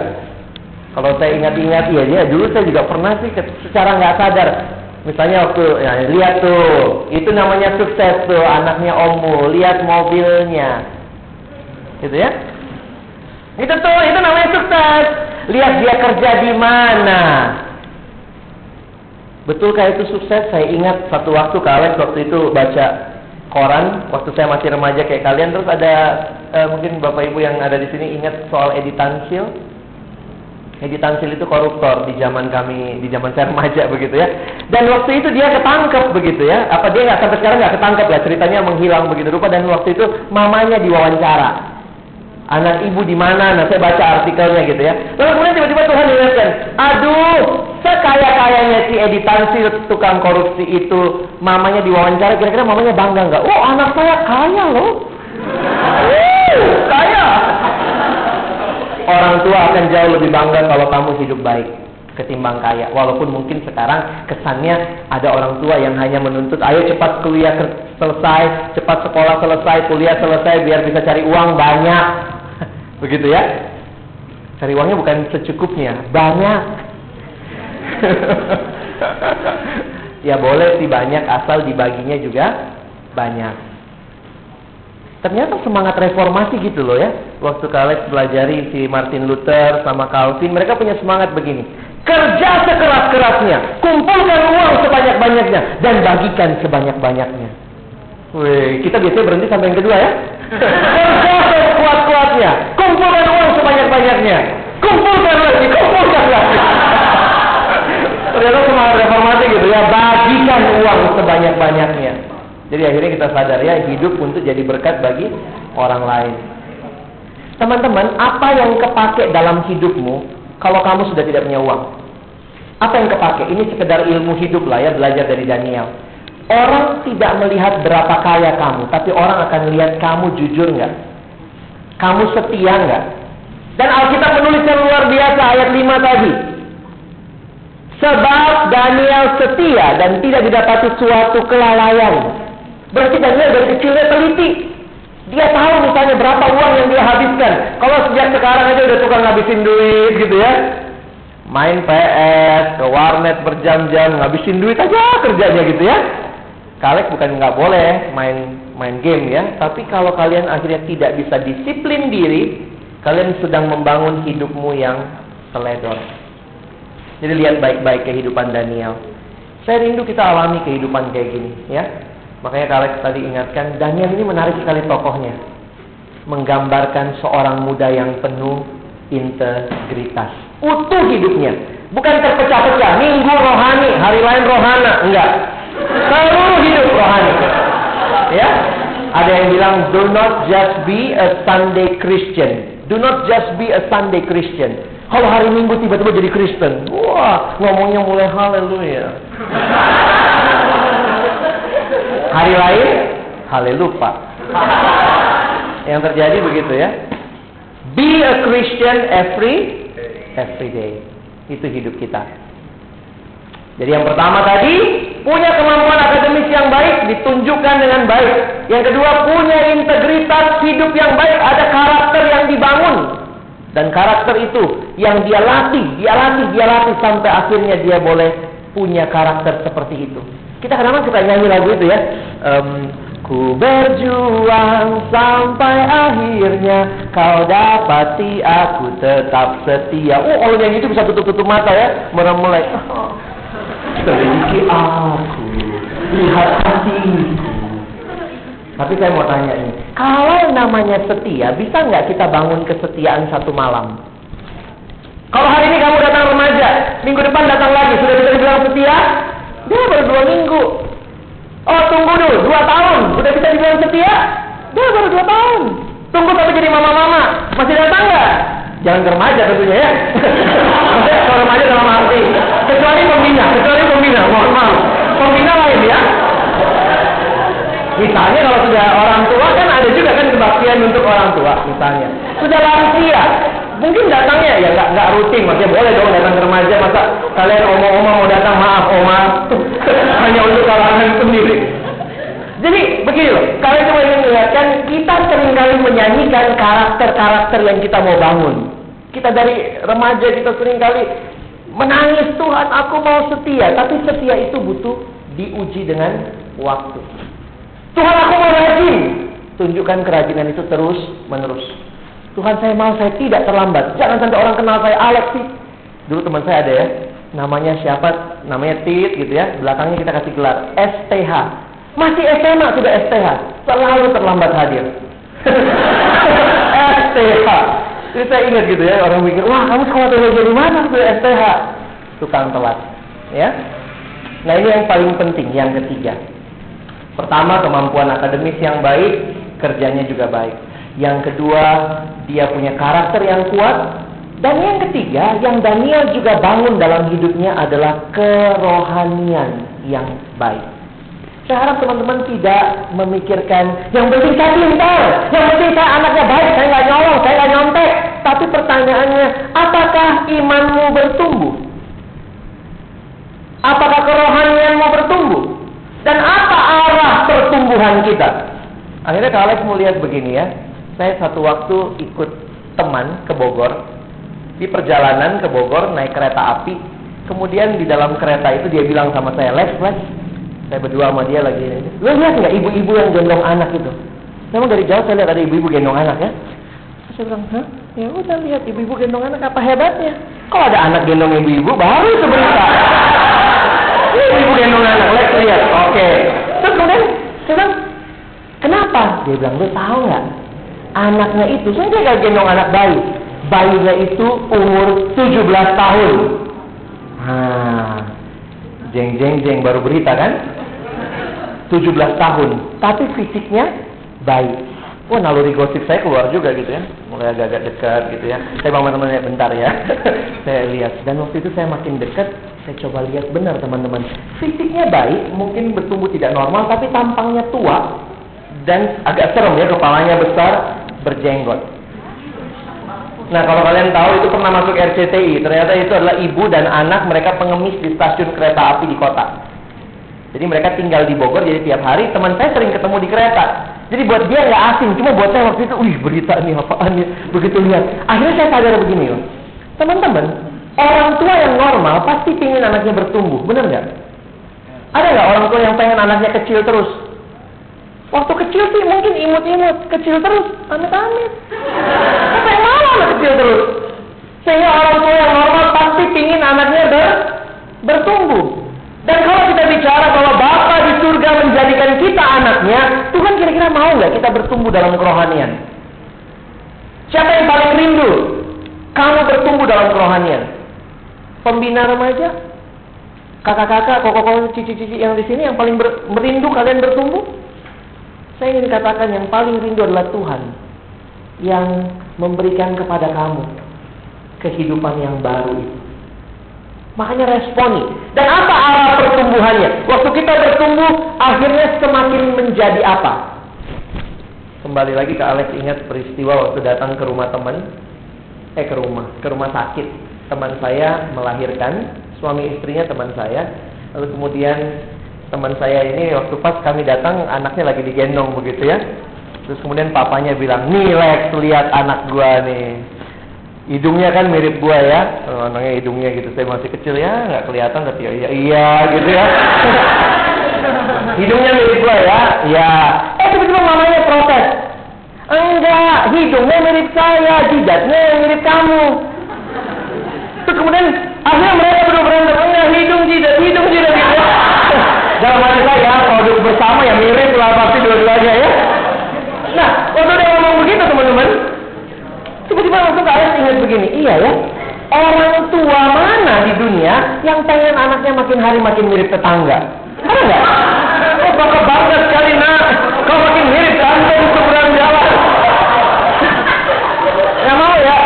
Kalau saya ingat-ingat, ya dia dulu saya juga pernah sih secara nggak sadar. Misalnya waktu ya, lihat tuh, itu namanya sukses tuh anaknya Omu, lihat mobilnya, gitu ya. Itu tuh, itu namanya sukses. Lihat dia kerja di mana. Betulkah itu sukses? Saya ingat satu waktu kalian waktu itu baca koran waktu saya masih remaja kayak kalian terus ada uh, mungkin bapak ibu yang ada di sini ingat soal Edi Tansil. Tansil itu koruptor di zaman kami di zaman saya remaja begitu ya. Dan waktu itu dia ketangkep begitu ya. Apa dia nggak sampai sekarang nggak ketangkep ya ceritanya menghilang begitu rupa dan waktu itu mamanya diwawancara Anak ibu di mana? Nah, saya baca artikelnya gitu ya. Lalu kemudian tiba-tiba Tuhan ingatkan, aduh, sekaya-kayanya si Edi Tansi tukang korupsi itu, mamanya diwawancara, kira-kira mamanya bangga nggak? Oh, anak saya kaya loh. Kaya. Orang tua akan jauh lebih bangga kalau kamu hidup baik ketimbang kaya. Walaupun mungkin sekarang kesannya ada orang tua yang hanya menuntut, ayo cepat kuliah selesai, cepat sekolah selesai, kuliah selesai, biar bisa cari uang banyak. <laughs> Begitu ya? Cari uangnya bukan secukupnya, banyak. <laughs> ya boleh sih banyak asal dibaginya juga banyak. Ternyata semangat reformasi gitu loh ya. Waktu kalian pelajari si Martin Luther sama Calvin, mereka punya semangat begini. Kerja sekeras-kerasnya, kumpulkan uang sebanyak-banyaknya dan bagikan sebanyak-banyaknya. Wih, kita biasanya berhenti sampai yang kedua ya. <laughs> Kerja sekuat-kuatnya, kumpulkan uang sebanyak-banyaknya. Kumpulkan lagi, kumpulkan lagi. <laughs> Ternyata semangat reformasi gitu ya, bagikan uang sebanyak-banyaknya. Jadi akhirnya kita sadar ya, hidup untuk jadi berkat bagi orang lain. Teman-teman, apa yang kepake dalam hidupmu kalau kamu sudah tidak punya uang? Apa yang kepake? Ini sekedar ilmu hidup lah ya, belajar dari Daniel. Orang tidak melihat berapa kaya kamu, tapi orang akan lihat kamu jujur nggak? Kamu setia nggak? Dan Alkitab menuliskan luar biasa ayat 5 tadi. Sebab Daniel setia dan tidak didapati suatu kelalaian. Berarti Daniel dari kecilnya teliti. Dia tahu misalnya berapa uang yang dia habiskan. Kalau sejak sekarang aja udah tukang ngabisin duit gitu ya. Main PS, ke warnet berjam-jam, ngabisin duit aja kerjanya gitu ya. Kalian bukan nggak boleh main main game ya, tapi kalau kalian akhirnya tidak bisa disiplin diri, kalian sedang membangun hidupmu yang teledor. Jadi lihat baik-baik kehidupan Daniel. Saya rindu kita alami kehidupan kayak gini, ya. Makanya kalau tadi ingatkan, Daniel ini menarik sekali tokohnya. Menggambarkan seorang muda yang penuh integritas. Utuh hidupnya. Bukan terpecah-pecah. Minggu rohani, hari lain rohana. Enggak. Seluruh hidup rohani. Ya. Ada yang bilang, do not just be a Sunday Christian. Do not just be a Sunday Christian. Kalau hari Minggu tiba-tiba jadi Kristen. Wah, ngomongnya mulai haleluya. Hari lain, haleluya. <laughs> Yang terjadi begitu ya. Be a Christian every every day. Itu hidup kita. Jadi yang pertama tadi punya kemampuan akademis yang baik ditunjukkan dengan baik. Yang kedua punya integritas hidup yang baik, ada karakter yang dibangun. Dan karakter itu yang dia latih, dia latih, dia latih sampai akhirnya dia boleh punya karakter seperti itu. Kita kadang-kadang suka nyanyi lagu itu ya. Um, Ku berjuang sampai akhirnya kau dapati aku tetap setia. Oh, kalau yang itu bisa tutup-tutup mata ya, merem mulai. Selidiki <laughs> aku, lihat hatiku. Tapi saya mau tanya ini, kalau namanya setia, bisa nggak kita bangun kesetiaan satu malam? Kalau hari ini kamu datang remaja, minggu depan datang lagi, sudah bisa dibilang setia? Dia baru dua minggu. Oh tunggu dulu, dua tahun, sudah bisa dibilang setia? Dia baru dua tahun. Tunggu sampai jadi mama-mama, masih datang nggak? Jangan ke remaja tentunya ya. Maksudnya kalau remaja dalam arti, kecuali pembina, kecuali pembina, mohon maaf. Pembina lain ya. Misalnya kalau sudah orang tua kan ada juga kan kebaktian untuk orang tua misalnya. Sudah lansia, mungkin datangnya ya nggak nggak rutin, maksudnya boleh dong datang ke remaja masa kalian omong-omong mau datang maaf oma <laughs> hanya untuk kalangan sendiri. Jadi begini loh, kalian cuma ingin melihatkan kita sering kali menyanyikan karakter-karakter yang kita mau bangun. Kita dari remaja kita sering kali menangis Tuhan aku mau setia, tapi setia itu butuh diuji dengan waktu. Tuhan aku mau rajin. Tunjukkan kerajinan itu terus menerus. Tuhan saya mau saya tidak terlambat. Jangan sampai orang kenal saya Alex sih. Dulu teman saya ada ya. Namanya siapa? Namanya Tit gitu ya. Belakangnya kita kasih gelar STH. Masih SMA sudah STH. Selalu terlambat hadir. <laughs> STH. Jadi saya ingat gitu ya. Orang mikir, wah kamu sekolah teologi di mana? Sudah STH. Tukang telat. Ya. Nah ini yang paling penting. Yang ketiga. Pertama, kemampuan akademis yang baik, kerjanya juga baik. Yang kedua, dia punya karakter yang kuat. Dan yang ketiga, yang Daniel juga bangun dalam hidupnya adalah kerohanian yang baik. Saya harap teman-teman tidak memikirkan yang penting saya pintar, yang penting saya anaknya baik, saya nggak nyolong, saya nggak nyontek. Tapi pertanyaannya, apakah imanmu bertumbuh? Apakah kerohanianmu bertumbuh? Dan apa arah pertumbuhan kita? Akhirnya mau lihat begini ya. Saya satu waktu ikut teman ke Bogor. Di perjalanan ke Bogor naik kereta api. Kemudian di dalam kereta itu dia bilang sama saya, Lex, Lex. Saya berdua sama dia lagi. Lu lihat nggak ibu-ibu yang gendong anak itu? Memang dari jauh saya lihat ada ibu-ibu gendong anak ya. Saya bilang, hah? Ya udah lihat ibu-ibu gendong anak apa hebatnya? Kalau ada anak gendong ibu-ibu baru itu berita. <laughs> ibu gendong anak, let's lihat. Oke. Okay. Terus kemudian saya bilang, kenapa? Dia bilang, lu tahu nggak? Anaknya itu, saya dia gak gendong anak bayi. Bayinya itu umur 17 tahun. Nah, jeng jeng jeng baru berita kan? 17 tahun. Tapi fisiknya baik. Wah naluri gosip saya keluar juga gitu ya. Mulai agak-agak dekat gitu ya. Saya bangun teman-temannya bentar ya. <laughs> saya lihat. Dan waktu itu saya makin dekat. Saya coba lihat benar teman-teman. Fisiknya baik. Mungkin bertumbuh tidak normal. Tapi tampangnya tua. Dan agak serem ya. Kepalanya besar. Berjenggot. Nah kalau kalian tahu itu pernah masuk RCTI. Ternyata itu adalah ibu dan anak mereka pengemis di stasiun kereta api di kota. Jadi mereka tinggal di Bogor, jadi tiap hari teman saya sering ketemu di kereta. Jadi buat dia nggak asing, cuma buat saya waktu itu, wih berita ini apaan ya, begitu lihat. Akhirnya saya sadar begini teman-teman, orang tua yang normal pasti ingin anaknya bertumbuh, benar nggak? Ada nggak orang tua yang pengen anaknya kecil terus? Waktu kecil sih mungkin imut-imut, kecil terus, amit-amit. Apa yang mau anak kecil terus? Sehingga orang tua yang normal pasti ingin anaknya ber, bertumbuh. Dan kalau kita bicara bahwa Bapa di surga menjadikan kita anaknya, Tuhan kira-kira mau nggak kita bertumbuh dalam kerohanian? Siapa yang paling rindu? Kamu bertumbuh dalam kerohanian. Pembina remaja, kakak-kakak, koko-koko, cici-cici yang di sini yang paling ber, merindu kalian bertumbuh? Saya ingin katakan yang paling rindu adalah Tuhan yang memberikan kepada kamu kehidupan yang baru itu. Makanya responi. Dan apa arah pertumbuhannya? Waktu kita bertumbuh, akhirnya semakin menjadi apa? Kembali lagi ke Alex ingat peristiwa waktu datang ke rumah teman. Eh ke rumah, ke rumah sakit. Teman saya melahirkan, suami istrinya teman saya. Lalu kemudian teman saya ini waktu pas kami datang, anaknya lagi digendong begitu ya. Terus kemudian papanya bilang, nih Lex, lihat anak gua nih. Hidungnya kan mirip gua ya. Oh, anaknya hidungnya gitu saya masih kecil ya nggak kelihatan tapi ya iya iya gitu ya. <laughs> Hidungnya mirip gua ya ya eh tiba-tiba mamanya protes enggak hidungnya mirip saya jidatnya mirip kamu. Terus kemudian akhirnya mereka berdua berantem enggak hidung jidat hidung jidat dalam hati saya produk bersama ya mirip lah pasti dua-duanya ya nah waktu dia ngomong begitu teman-teman Tiba-tiba langsung kalian ingat begini, iya ya, orang tua mana di dunia yang pengen anaknya makin hari makin mirip tetangga? Ada nggak? Oh, bapak bangga sekali nak, kau makin mirip tante di seberang jalan. Ya mau ya?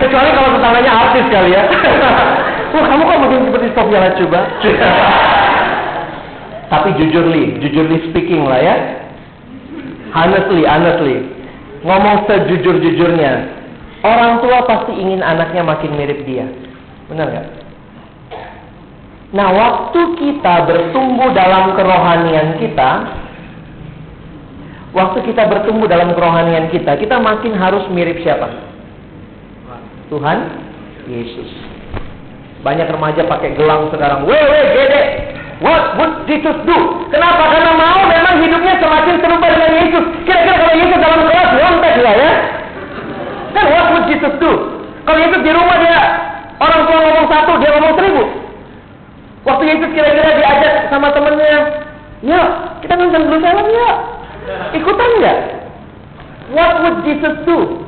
Kecuali kalau tetangganya artis kali ya. <laughs> Wah kamu kok makin seperti Sofia coba? Tapi jujur li, jujur li speaking lah ya. Honestly, honestly, ngomong sejujur-jujurnya, orang tua pasti ingin anaknya makin mirip dia. Benar nggak? Nah, waktu kita bertumbuh dalam kerohanian kita, waktu kita bertumbuh dalam kerohanian kita, kita makin harus mirip siapa? Tuhan Yesus. Banyak remaja pakai gelang sekarang. Wewe gede. What would Jesus do? Kenapa? Karena mau memang hidupnya semakin serupa dengan Yesus. Kira-kira kalau Yesus dalam kelas nyontek lah ya. Kan what would Jesus do? Kalau Yesus di rumah dia orang tua ngomong satu, dia ngomong seribu. Waktu Yesus kira-kira diajak sama temennya, ya kita nonton Jerusalem ya. Ikutan nggak? What would Jesus do?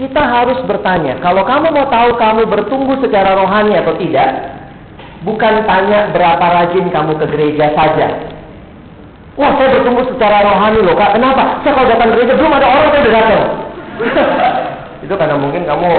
Kita harus bertanya, kalau kamu mau tahu kamu bertumbuh secara rohani atau tidak, bukan tanya berapa rajin kamu ke gereja saja. Wah, saya bertumbuh secara rohani loh, Kak. Kenapa? Saya kalau datang gereja belum ada orang saya udah datang. <laughs> Itu karena mungkin kamu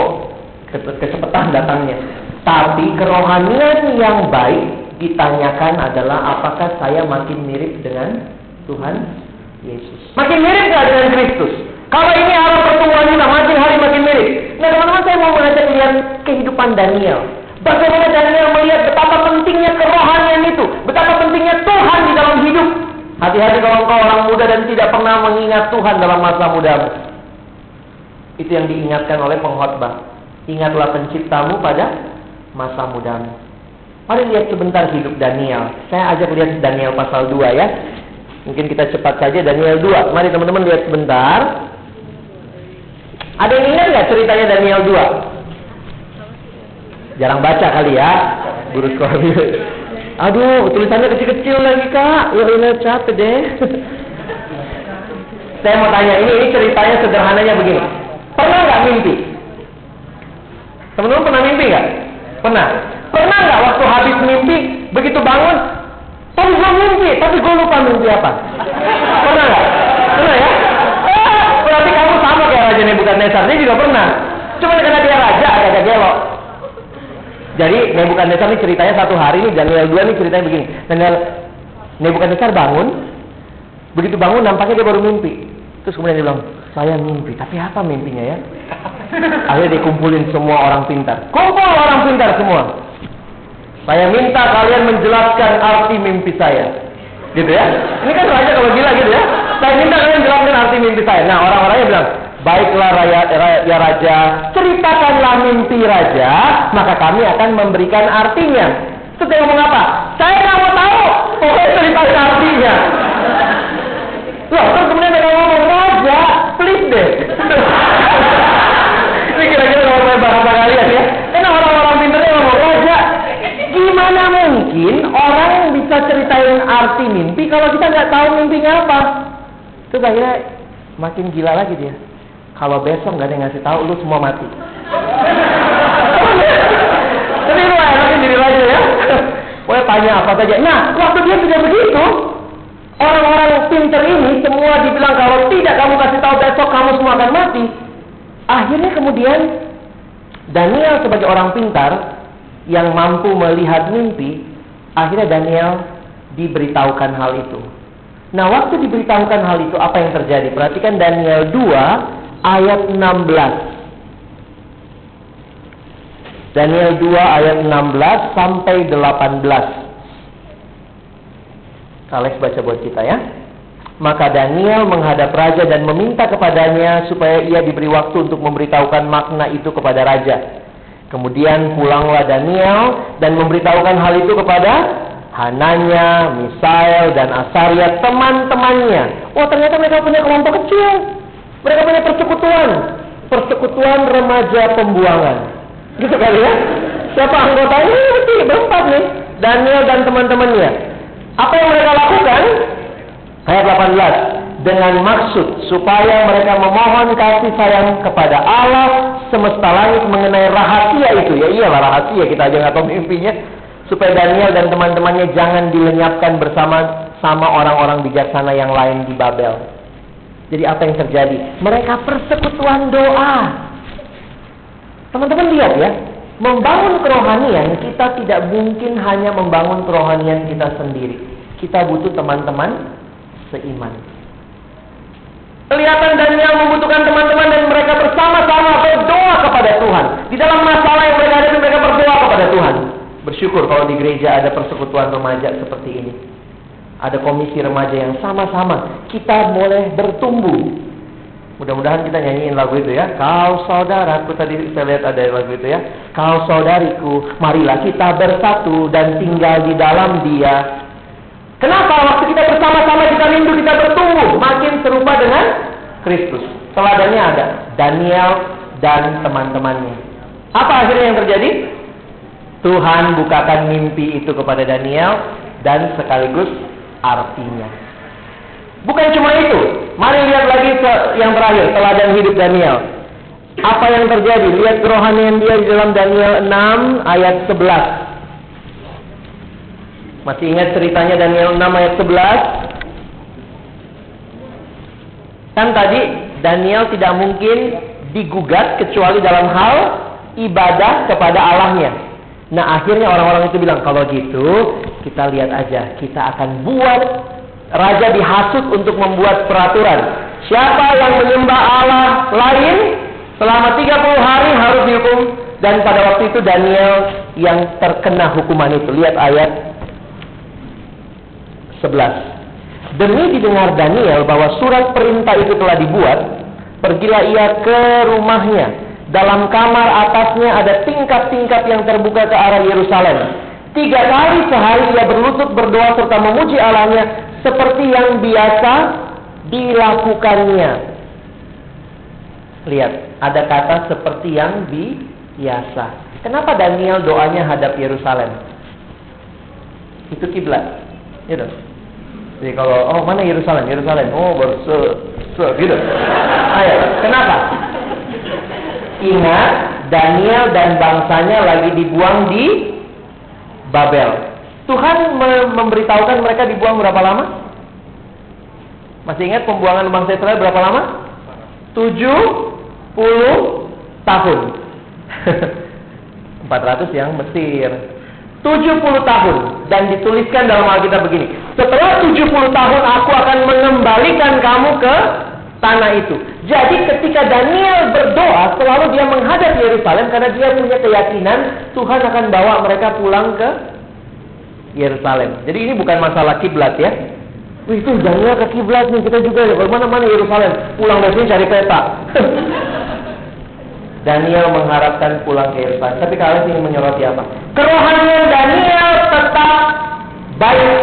kecepatan datangnya. Tapi kerohanian yang baik ditanyakan adalah apakah saya makin mirip dengan Tuhan Yesus. Makin mirip dengan Kristus? Kalau ini arah pertumbuhan kita makin hari makin mirip. Nah teman-teman saya mau mengajak lihat kehidupan Daniel. Bagaimana Daniel melihat betapa pentingnya kerohanian itu, betapa pentingnya Tuhan di dalam hidup. Hati-hati kalau engkau orang muda dan tidak pernah mengingat Tuhan dalam masa mudamu. Itu yang diingatkan oleh pengkhotbah. Ingatlah penciptamu pada masa mudamu. Mari lihat sebentar hidup Daniel. Saya ajak lihat Daniel pasal 2 ya. Mungkin kita cepat saja Daniel 2. Mari teman-teman lihat sebentar. Ada yang ingat nggak ceritanya Daniel 2? Jarang baca kali ya, guru sekolah Aduh, tulisannya kecil-kecil lagi kak. Ya ini capek deh. Saya mau tanya, ini, ini ceritanya sederhananya begini. Pernah nggak mimpi? Teman-teman pernah mimpi nggak? Pernah. Pernah nggak waktu habis mimpi, begitu bangun, tapi gue mimpi, tapi gue lupa mimpi apa? Pernah nggak? Pernah ya? berarti kamu Raja Nebukadnezar. Dia juga pernah. Cuma karena dia raja agak gelok. Jadi Nebukadnezar ini ceritanya satu hari ini Daniel 2 ini ceritanya begini. Daniel Nebukadnezar bangun, begitu bangun nampaknya dia baru mimpi. Terus kemudian dia bilang, saya mimpi. Tapi apa mimpinya ya? <laughs> Akhirnya dikumpulin semua orang pintar. Kumpul orang pintar semua. Saya minta kalian menjelaskan arti mimpi saya. Gitu ya. Ini kan raja kalau gila gitu ya. Saya minta kalian jelaskan arti mimpi saya. Nah orang-orangnya bilang, Baiklah raya, raya, raja, ceritakanlah mimpi raja, maka kami akan memberikan artinya. Setelah mengapa? Saya nggak mau tahu. Oh, Pokoknya cerita artinya. Loh, terus kemudian mereka ngomong, raja, please deh. <laughs> Ini kira-kira kalau saya bahasa kalian ya. Karena orang-orang pintarnya ngomong, raja, gimana mungkin orang bisa ceritain arti mimpi kalau kita nggak tahu mimpinya apa? Terus akhirnya makin gila lagi dia. Kalau besok nggak ada yang ngasih tahu, lu semua mati. Tapi lu enakin diri lagi ya. Pokoknya tanya apa saja. Nah, waktu dia sudah begitu, orang-orang pinter ini semua dibilang kalau tidak kamu kasih tahu besok kamu semua akan mati. Akhirnya kemudian Daniel sebagai orang pintar yang mampu melihat mimpi, akhirnya Daniel diberitahukan hal itu. Nah, waktu diberitahukan hal itu, apa yang terjadi? Perhatikan Daniel 2 ayat 16. Daniel 2 ayat 16 sampai 18. Alex baca buat kita ya. Maka Daniel menghadap raja dan meminta kepadanya supaya ia diberi waktu untuk memberitahukan makna itu kepada raja. Kemudian pulanglah Daniel dan memberitahukan hal itu kepada Hananya, Misael, dan Asaria teman-temannya. Oh ternyata mereka punya kelompok kecil. Mereka punya persekutuan. Persekutuan remaja pembuangan. Gitu kali ya. Siapa anggotanya? Ini berempat nih. Daniel dan teman-temannya. Apa yang mereka lakukan? Ayat 18 dengan maksud supaya mereka memohon kasih sayang kepada Allah semesta langit mengenai rahasia itu ya iyalah rahasia kita aja nggak tahu mimpinya supaya Daniel dan teman-temannya jangan dilenyapkan bersama sama orang-orang bijaksana yang lain di Babel. Jadi apa yang terjadi? Mereka persekutuan doa. Teman-teman lihat ya, membangun kerohanian kita tidak mungkin hanya membangun kerohanian kita sendiri. Kita butuh teman-teman seiman. Kelihatan Daniel membutuhkan teman-teman dan mereka bersama-sama berdoa kepada Tuhan. Di dalam masalah yang mereka hadapi mereka berdoa kepada Tuhan. Bersyukur kalau di gereja ada persekutuan remaja seperti ini. Ada komisi remaja yang sama-sama kita boleh bertumbuh. Mudah-mudahan kita nyanyiin lagu itu ya. Kau saudaraku tadi saya lihat ada lagu itu ya. Kau saudariku, marilah kita bersatu dan tinggal di dalam Dia. Kenapa waktu kita bersama-sama kita rindu kita bertumbuh makin serupa dengan Kristus. Teladannya ada Daniel dan teman-temannya. Apa akhirnya yang terjadi? Tuhan bukakan mimpi itu kepada Daniel dan sekaligus artinya. Bukan cuma itu. Mari lihat lagi yang terakhir, teladan hidup Daniel. Apa yang terjadi? Lihat kerohanian dia di dalam Daniel 6 ayat 11. Masih ingat ceritanya Daniel 6 ayat 11? Kan tadi Daniel tidak mungkin digugat kecuali dalam hal ibadah kepada Allahnya. Nah akhirnya orang-orang itu bilang kalau gitu kita lihat aja kita akan buat raja dihasut untuk membuat peraturan. Siapa yang menyembah Allah lain selama 30 hari harus dihukum dan pada waktu itu Daniel yang terkena hukuman itu. Lihat ayat 11. Demi didengar Daniel bahwa surat perintah itu telah dibuat, pergilah ia ke rumahnya. Dalam kamar atasnya ada tingkat-tingkat yang terbuka ke arah Yerusalem. Tiga kali sehari ia berlutut berdoa serta memuji Allahnya seperti yang biasa dilakukannya. Lihat, ada kata seperti yang biasa. Kenapa Daniel doanya hadap Yerusalem? Itu kiblat. Gitu. Jadi kalau oh mana Yerusalem? Yerusalem. Oh baru se, gitu. Ayo, kenapa? Ingat Daniel dan bangsanya lagi dibuang di Babel. Tuhan memberitahukan mereka dibuang berapa lama? Masih ingat pembuangan bangsa Israel berapa lama? 70 tahun. <laughs> 400 yang Mesir, 70 tahun dan dituliskan dalam Alkitab begini. Setelah 70 tahun aku akan mengembalikan kamu ke tanah itu. Jadi ketika Daniel berdoa selalu dia menghadap Yerusalem karena dia punya keyakinan Tuhan akan bawa mereka pulang ke Yerusalem. Jadi ini bukan masalah kiblat ya. Itu Daniel ke kiblat nih kita juga ya. Mana mana Yerusalem? Pulang dari sini cari peta. <laughs> Daniel mengharapkan pulang ke Yerusalem. Tapi kalian ingin menyoroti apa? Kerohanian Daniel tetap baik.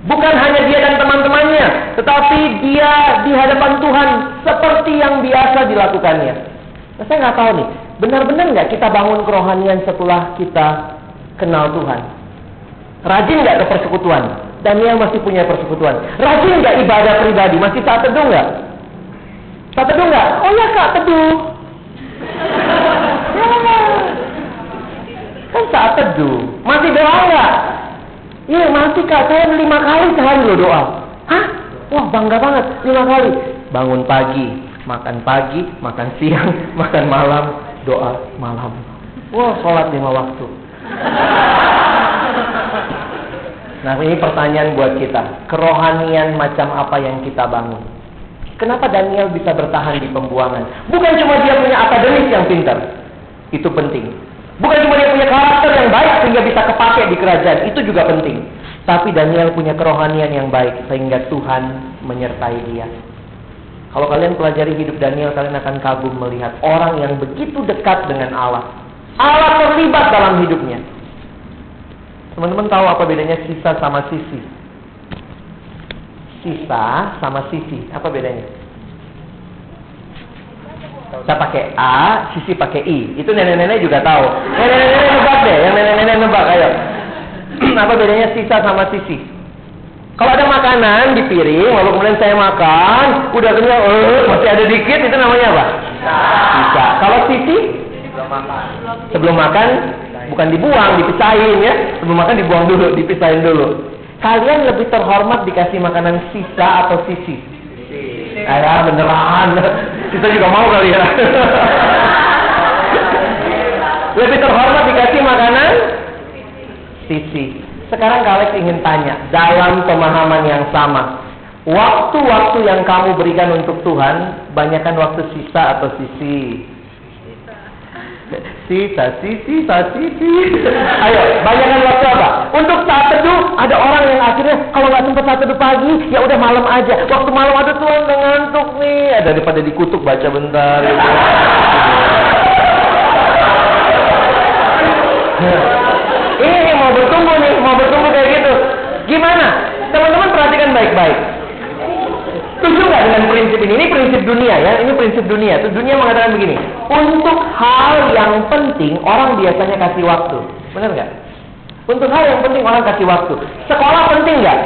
Bukan hanya dia dan teman-temannya, tetapi dia di hadapan Tuhan seperti yang biasa dilakukannya. Nah, saya nggak tahu nih, benar-benar nggak kita bangun kerohanian setelah kita kenal Tuhan? Rajin nggak ke persekutuan? Daniel masih punya persekutuan. Rajin nggak ibadah pribadi? Masih saat teduh nggak? Saat teduh nggak? Oh ya kak teduh. <laughs> kan saat teduh. Masih doa nggak? Iya masih kak. Saya lima kali sehari loh doa. Hah? Wah bangga banget lima kali. Bangun pagi, makan pagi, makan siang, <laughs> makan malam, doa malam. Wah sholat lima waktu. Nah ini pertanyaan buat kita. Kerohanian macam apa yang kita bangun? Kenapa Daniel bisa bertahan di pembuangan? Bukan cuma dia punya akademis yang pintar. Itu penting. Bukan cuma dia punya karakter yang baik sehingga bisa kepake di kerajaan. Itu juga penting. Tapi Daniel punya kerohanian yang baik sehingga Tuhan menyertai dia. Kalau kalian pelajari hidup Daniel, kalian akan kagum melihat orang yang begitu dekat dengan Allah. Allah terlibat dalam hidupnya. Teman-teman tahu apa bedanya sisa sama sisi? Sisa sama sisi, apa bedanya? Saya pakai A, sisi pakai I. Itu nenek-nenek juga tahu. Nenek-nenek nebak deh, yang nenek-nenek nebak, ayo. <clears throat> apa bedanya sisa sama sisi? Kalau ada makanan di piring, lalu kemudian saya makan, udah kenyang, uh, masih ada dikit, itu namanya apa? Sisa. Kalau sisi? Sebelum makan. Bukan dibuang, dipisahin ya. Sebelum makan dibuang dulu, dipisahin dulu. Kalian lebih terhormat dikasih makanan sisa atau sisi? Ayah beneran. Kita juga mau kali ya. <laughs> lebih terhormat dikasih makanan sisi. Sekarang kalian ingin tanya, dalam pemahaman yang sama, waktu-waktu yang kamu berikan untuk Tuhan, banyakkan waktu sisa atau sisi? Sisa, sisi, sisa, sisi. Ayo, banyakkan waktu apa? Untuk saat teduh, ada orang yang akhirnya kalau nggak sempat saat teduh pagi, ya udah malam aja. Waktu malam ada Tuhan udah ngantuk nih, ada daripada dikutuk baca bentar. Gitu. <laughs> Mau bertumbuh nih, mau bertumbuh kayak gitu. Gimana? Teman-teman perhatikan baik-baik. Setuju nggak dengan prinsip ini? Ini prinsip dunia ya, ini prinsip dunia. Terus dunia mengatakan begini, untuk hal yang penting orang biasanya kasih waktu. Benar nggak? Untuk hal yang penting orang kasih waktu. Sekolah penting nggak?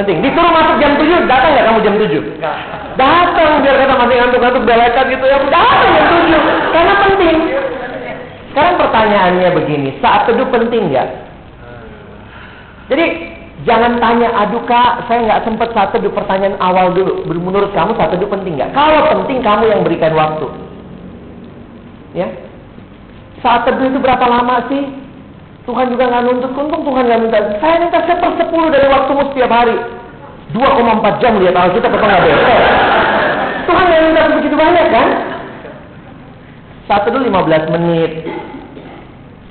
Penting. Disuruh masuk jam 7, datang nggak kamu jam 7? Datang biar kata masih ngantuk-ngantuk belekat gitu ya. Datang jam 7. Karena penting. Sekarang pertanyaannya begini, saat teduh penting nggak? Jadi jangan tanya, aduh kak, saya nggak sempat saat teduh. Pertanyaan awal dulu, menurut kamu saat teduh penting nggak? Kalau penting, kamu yang berikan waktu. Ya, saat teduh itu berapa lama sih? Tuhan juga nggak nuntut, untung Tuhan nggak minta. Saya minta sepersepuluh dari waktumu setiap hari. 2,4 jam lihat Alkitab apa nggak? Tuhan nggak minta begitu banyak kan? Saat teduh 15 menit,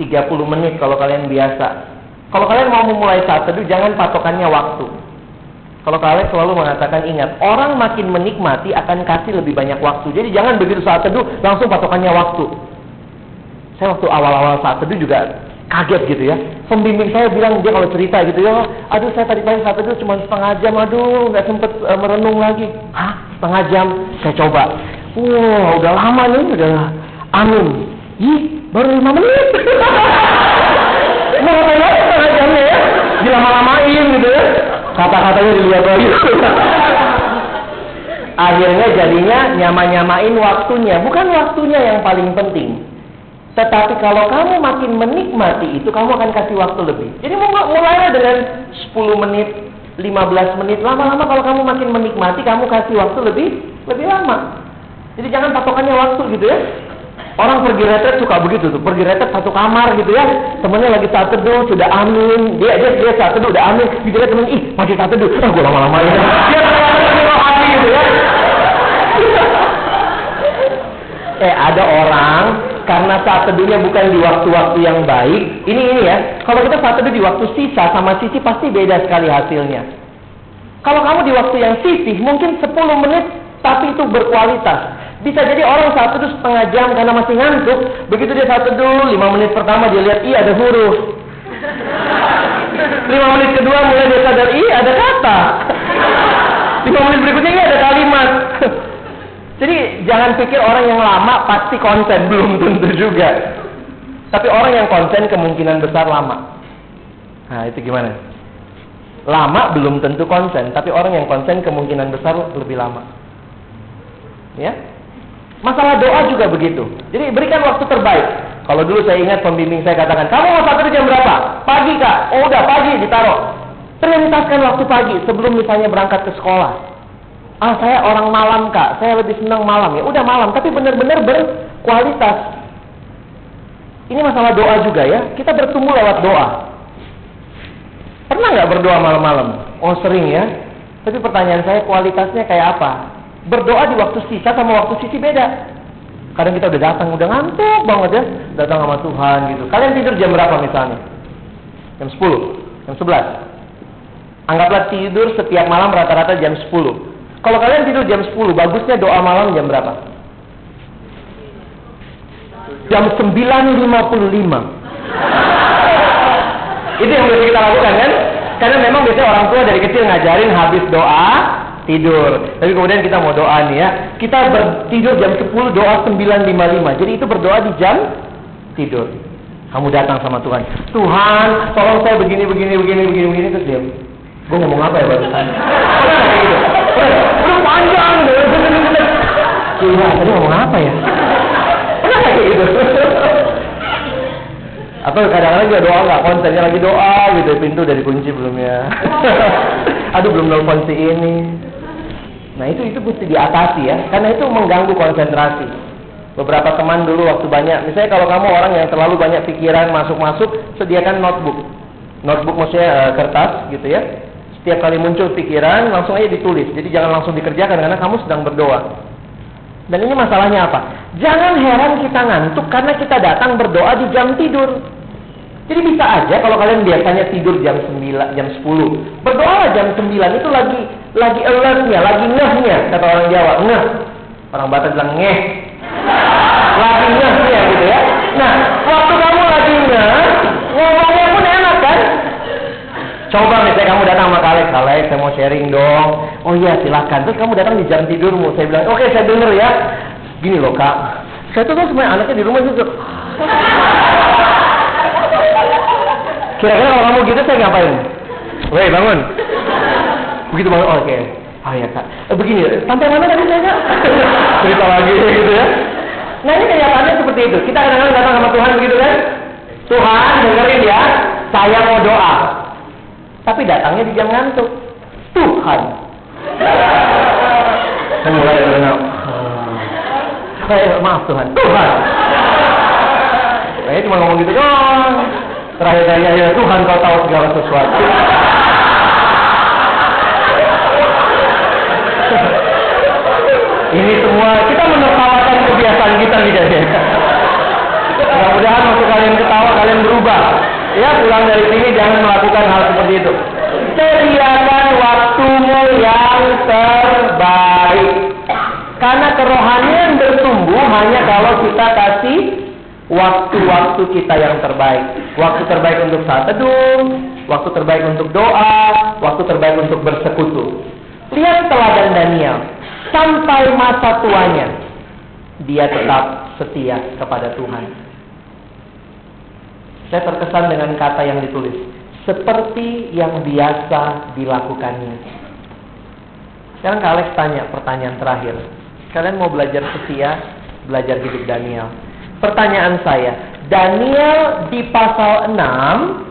30 menit kalau kalian biasa. Kalau kalian mau memulai saat teduh, jangan patokannya waktu. Kalau kalian selalu mengatakan ingat, orang makin menikmati akan kasih lebih banyak waktu. Jadi jangan begitu saat teduh langsung patokannya waktu. Saya waktu awal-awal saat teduh juga kaget gitu ya. Pembimbing saya bilang dia kalau cerita gitu ya, aduh saya tadi pagi saat teduh cuma setengah jam, aduh nggak sempet uh, merenung lagi. Hah? Setengah jam? Saya coba. Wow, udah lama nih, udah amin. Ih, baru lima menit. Mau ngapain lagi setengah jamnya ya? Dilama-lamain gitu ya. Kata-katanya dilihat lagi. Akhirnya jadinya nyama-nyamain waktunya. Bukan waktunya yang paling penting. Tetapi kalau kamu makin menikmati itu, kamu akan kasih waktu lebih. Jadi mulailah dengan 10 menit, 15 menit. Lama-lama kalau kamu makin menikmati, kamu kasih waktu lebih lebih lama. Jadi jangan patokannya waktu gitu ya. Orang pergi retret suka begitu tuh, pergi retret satu kamar gitu ya. Temennya lagi saat teduh, sudah amin. Dia dia dia saat teduh udah amin. Dilihat temen, ih masih saat teduh. Ah, gue lama-lama ya. <laughs> Gitu ya. <laughs> eh ada orang karena saat teduhnya bukan di waktu-waktu yang baik. Ini ini ya. Kalau kita saat teduh di waktu sisa sama sisi pasti beda sekali hasilnya. Kalau kamu di waktu yang sisih mungkin 10 menit tapi itu berkualitas. Bisa jadi orang saat teduh setengah jam karena masih ngantuk. Begitu dia saat teduh, 5 menit pertama dia lihat, iya ada huruf. 5 menit kedua mulai dia sadar, iya ada kata. 5 menit berikutnya, iya ada kalimat. Jadi jangan pikir orang yang lama pasti konsen, belum tentu juga. Tapi orang yang konsen kemungkinan besar lama. Nah itu gimana? Lama belum tentu konsen, tapi orang yang konsen kemungkinan besar lebih lama. Ya. Masalah doa juga begitu. Jadi berikan waktu terbaik. Kalau dulu saya ingat pembimbing saya katakan, kamu mau satu jam berapa? Pagi kak. Oh udah pagi ditaruh. Prioritaskan waktu pagi sebelum misalnya berangkat ke sekolah. Ah saya orang malam kak, saya lebih senang malam ya. Udah malam, tapi benar-benar berkualitas. Ini masalah doa juga ya. Kita bertumbuh lewat doa. Pernah nggak berdoa malam-malam? Oh sering ya. Tapi pertanyaan saya kualitasnya kayak apa? Berdoa di waktu sisa sama waktu sisi beda. Kadang kita udah datang, udah ngantuk banget ya. Datang sama Tuhan gitu. Kalian tidur jam berapa misalnya? Jam 10, jam 11. Anggaplah tidur setiap malam rata-rata jam 10. Kalau kalian tidur jam 10, bagusnya doa malam jam berapa? Jam 9.55. Itu yang biasa kita lakukan kan? Karena memang biasanya orang tua dari kecil ngajarin habis doa tidur. Tapi kemudian kita mau doa nih ya. Kita tidur jam 10 doa 9.55. Jadi itu berdoa di jam tidur. Kamu datang sama Tuhan. Tuhan, tolong saya begini begini begini begini begini terus dia. Gue ngomong apa ya barusan? Udah panjang deh. Tuhan, tadi ngomong apa ya? Pernah kayak gitu? Atau kadang-kadang juga doa nggak konsennya lagi doa gitu pintu dari kunci belum ya. Aduh belum nelfon si ini. Nah itu itu mesti diatasi ya, karena itu mengganggu konsentrasi. Beberapa teman dulu waktu banyak, misalnya kalau kamu orang yang terlalu banyak pikiran masuk-masuk, sediakan notebook. Notebook maksudnya uh, kertas gitu ya. Setiap kali muncul pikiran langsung aja ditulis. Jadi jangan langsung dikerjakan karena kamu sedang berdoa. Dan ini masalahnya apa? Jangan heran kita ngantuk karena kita datang berdoa di jam tidur. Jadi bisa aja kalau kalian biasanya tidur jam 9, jam 10. Berdoa jam 9 itu lagi lagi alertnya, lagi ngehnya kata orang Jawa, ngeh. Orang Batak bilang ngeh. Lagi ngehnya gitu ya. Nah, waktu kamu lagi ngeh, ngomongnya pun enak kan? Coba misalnya kamu datang sama Kalek, Kalek saya mau sharing dong. Oh iya silakan. Terus kamu datang di jam tidurmu. Saya bilang, oke okay, saya denger ya. Gini loh kak, saya tuh tuh semua anaknya di rumah itu. Kira-kira kalau kamu gitu saya ngapain? Woi bangun. Begitu bangun, oke. Okay. Ah ya kak. Eh, begini, sampai mana tadi saya kak? Cerita lagi gitu ya. Nah ini kenyataannya seperti itu. Kita kadang-kadang datang sama Tuhan begitu kan? Tuhan dengerin ya, saya mau doa. Tapi datangnya di jam ngantuk. Tuhan. Saya mulai dengar. Saya maaf Tuhan. Tuhan. Saya cuma ngomong gitu doang. Terakhir tanya ya Tuhan kau tahu segala sesuatu. Ini semua kita menertawakan kebiasaan kita nih ya. Mudah-mudahan waktu kalian ketawa kalian berubah. Ya pulang dari sini jangan melakukan hal seperti itu. Sediakan waktumu yang terbaik. Karena kerohanian bertumbuh hanya kalau kita kasih waktu-waktu kita yang terbaik. Waktu terbaik untuk saat teduh, waktu terbaik untuk doa, waktu terbaik untuk bersekutu. Lihat teladan Daniel. Sampai masa tuanya, dia tetap setia kepada Tuhan. Saya terkesan dengan kata yang ditulis. Seperti yang biasa dilakukannya. Sekarang Kak Alex tanya pertanyaan terakhir. Kalian mau belajar setia, belajar hidup Daniel. Pertanyaan saya, Daniel di pasal 6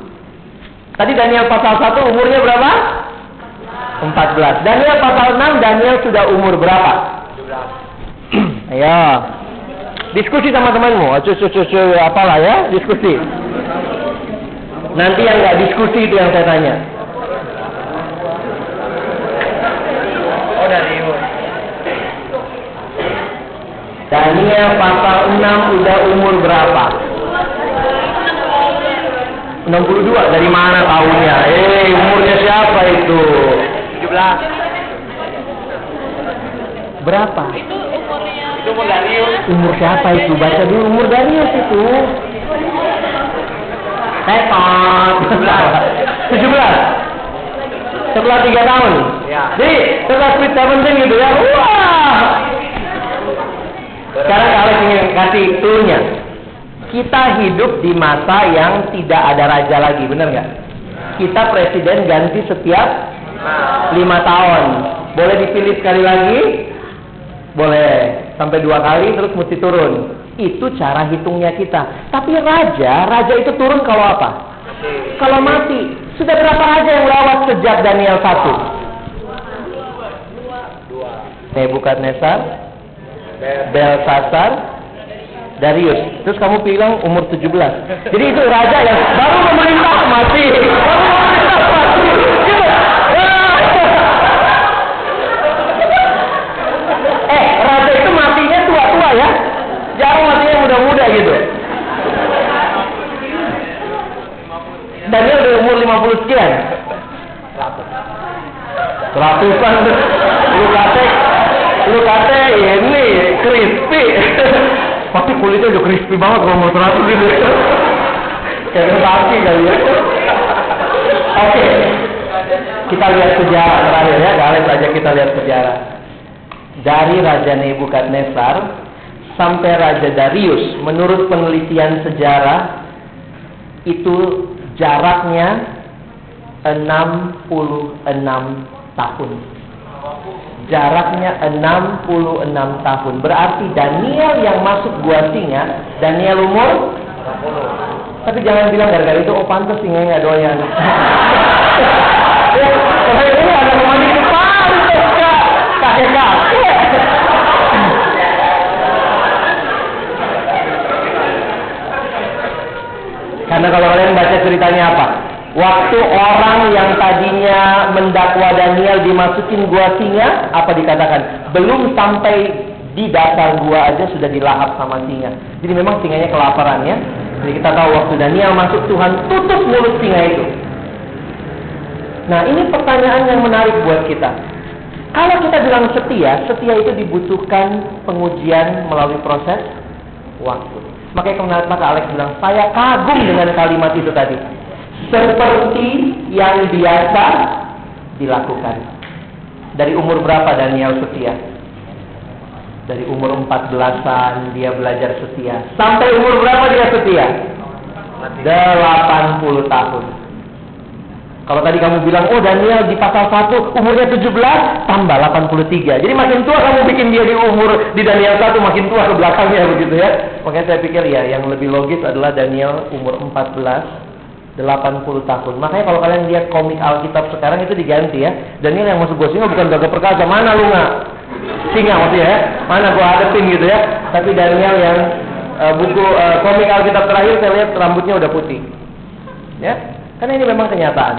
Tadi Daniel pasal 1 umurnya berapa? 14. Daniel pasal 6 Daniel sudah umur berapa? 17. <clears throat> Ayo. Diskusi sama temanmu. Cucu cucu apalah ya, diskusi. Nanti yang nggak diskusi itu yang saya tanya. Oh dari Daniel pasal 6 udah umur berapa? 62 dari mana tahunnya? Eh, umurnya siapa itu? 17. Berapa? Itu umurnya Itu umur Darius. Umur siapa itu? Baca dulu umur Darius itu. Tetot. 17. Setelah 3 tahun. Ya. Jadi, setelah Sweet Seventeen gitu ya. Wah. Sekarang kalau ingin kasih clue Kita hidup di masa yang tidak ada raja lagi, benar nggak? kita presiden ganti setiap lima tahun. Boleh dipilih sekali lagi? Boleh. Sampai dua kali terus mesti turun. Itu cara hitungnya kita. Tapi raja, raja itu turun kalau apa? Kalau mati. Sudah berapa raja yang lewat sejak Daniel 1? Nebukadnezar, Belsasar, Darius. Terus kamu bilang umur 17. Jadi itu raja yang baru memerintah mati. Baru memerintah mati. Gitu. Eh, raja itu matinya tua-tua ya. Jarang matinya muda-muda gitu. Daniel udah umur 50 sekian. Ratusan lu kate lu kate ini crispy. <laughs> Tapi kulitnya udah crispy banget kalau mau seratus gitu. <laughs> Kayak kaki kali ya. Oke. Kita lihat sejarah terakhir ya Gak saja kita lihat sejarah. Dari Raja Nebukadnezar sampai Raja Darius menurut penelitian sejarah itu jaraknya 66 tahun. Jaraknya 66 tahun. Berarti Daniel yang masuk gua singa, Daniel umur tapi jangan bilang gara-gara itu oh pantas singa nggak doyan. ya, ini ada kakek kakek. Karena kalau kalian baca ceritanya apa? Waktu orang yang tadinya mendakwa Daniel dimasukin gua singa, apa dikatakan? Belum sampai di dasar gua aja sudah dilahap sama singa. Jadi memang singanya kelaparan ya. Jadi kita tahu waktu Daniel masuk Tuhan tutup mulut singa itu. Nah ini pertanyaan yang menarik buat kita. Kalau kita bilang setia, setia itu dibutuhkan pengujian melalui proses waktu. Makanya kemudian maka Alex bilang, saya kagum dengan kalimat itu tadi seperti yang biasa dilakukan. Dari umur berapa Daniel setia? Dari umur 14-an dia belajar setia. Sampai umur berapa dia setia? 80 tahun. Kalau tadi kamu bilang, oh Daniel di pasal 1 umurnya 17, tambah 83. Jadi makin tua kamu bikin dia di umur di Daniel 1 makin tua ke belakangnya begitu ya. Makanya saya pikir ya yang lebih logis adalah Daniel umur 14 80 tahun. Makanya kalau kalian lihat komik Alkitab sekarang itu diganti ya. Daniel yang masuk gua singa bukan gagah perkasa. Mana lu nggak? Singa maksudnya ya. Mana gua hadapin gitu ya. Tapi Daniel yang uh, buku uh, komik Alkitab terakhir saya lihat rambutnya udah putih. Ya. Karena ini memang kenyataan.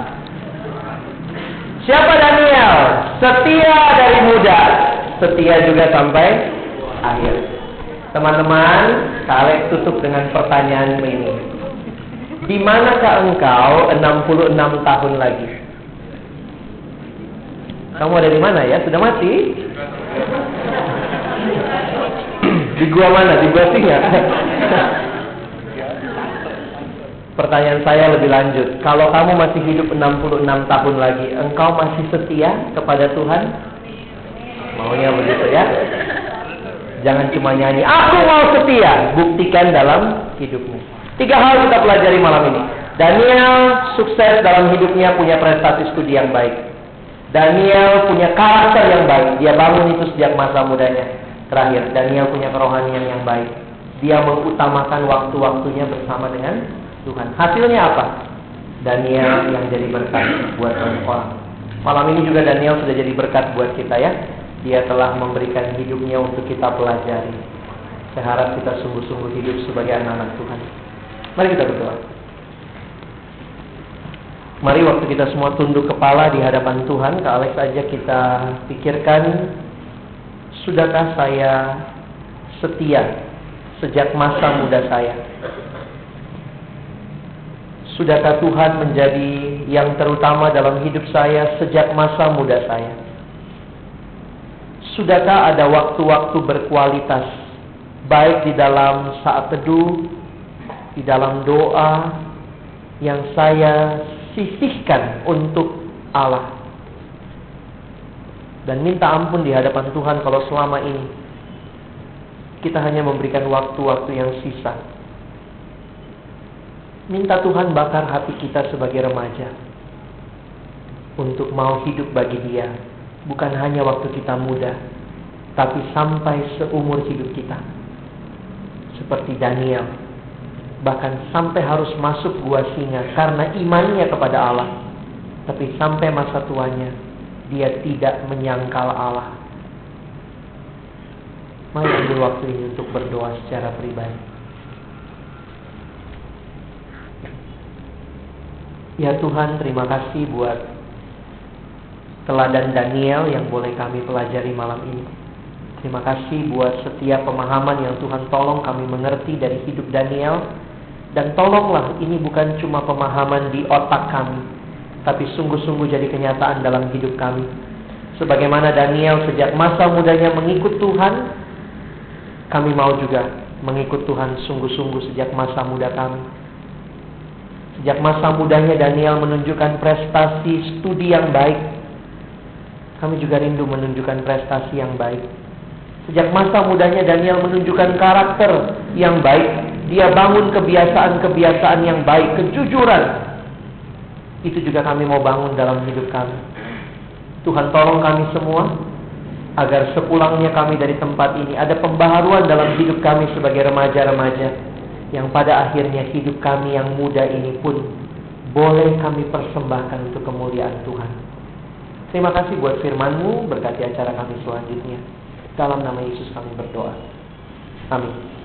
Siapa Daniel? Setia dari muda. Setia juga sampai akhir. Teman-teman, kalian tutup dengan pertanyaan ini. Di manakah engkau 66 tahun lagi? Kamu ada di mana ya? Sudah mati? di gua mana? Di gua singa. Pertanyaan saya lebih lanjut. Kalau kamu masih hidup 66 tahun lagi, engkau masih setia kepada Tuhan? Maunya begitu ya? Jangan cuma nyanyi, aku mau setia. Buktikan dalam hidupmu. Tiga hal kita pelajari malam ini. Daniel sukses dalam hidupnya punya prestasi studi yang baik. Daniel punya karakter yang baik. Dia bangun itu sejak masa mudanya. Terakhir, Daniel punya kerohanian yang baik. Dia mengutamakan waktu-waktunya bersama dengan Tuhan. Hasilnya apa? Daniel yang jadi berkat buat banyak orang. Malam ini juga Daniel sudah jadi berkat buat kita ya. Dia telah memberikan hidupnya untuk kita pelajari. Saya harap kita sungguh-sungguh hidup sebagai anak-anak Tuhan. Mari kita berdoa. Mari waktu kita semua tunduk kepala di hadapan Tuhan, Kak Alex aja kita pikirkan, sudahkah saya setia sejak masa muda saya? Sudahkah Tuhan menjadi yang terutama dalam hidup saya sejak masa muda saya? Sudahkah ada waktu-waktu berkualitas, baik di dalam saat teduh, di dalam doa yang saya sisihkan untuk Allah. Dan minta ampun di hadapan Tuhan kalau selama ini kita hanya memberikan waktu-waktu yang sisa. Minta Tuhan bakar hati kita sebagai remaja. untuk mau hidup bagi dia. Bukan hanya waktu kita muda, tapi sampai seumur hidup kita. Seperti Daniel, bahkan sampai harus masuk gua singa karena imannya kepada Allah. Tapi sampai masa tuanya, dia tidak menyangkal Allah. Mari ambil waktu ini untuk berdoa secara pribadi. Ya Tuhan, terima kasih buat teladan Daniel yang boleh kami pelajari malam ini. Terima kasih buat setiap pemahaman yang Tuhan tolong kami mengerti dari hidup Daniel. Dan tolonglah ini bukan cuma pemahaman di otak kami, tapi sungguh-sungguh jadi kenyataan dalam hidup kami. Sebagaimana Daniel sejak masa mudanya mengikut Tuhan, kami mau juga mengikut Tuhan sungguh-sungguh sejak masa muda kami. Sejak masa mudanya Daniel menunjukkan prestasi studi yang baik. Kami juga rindu menunjukkan prestasi yang baik. Sejak masa mudanya Daniel menunjukkan karakter yang baik. Dia bangun kebiasaan-kebiasaan yang baik, kejujuran. Itu juga kami mau bangun dalam hidup kami. Tuhan tolong kami semua agar sepulangnya kami dari tempat ini ada pembaharuan dalam hidup kami sebagai remaja-remaja yang pada akhirnya hidup kami yang muda ini pun boleh kami persembahkan untuk kemuliaan Tuhan. Terima kasih buat firman-Mu, berkati acara kami selanjutnya. Dalam nama Yesus kami berdoa. Amin.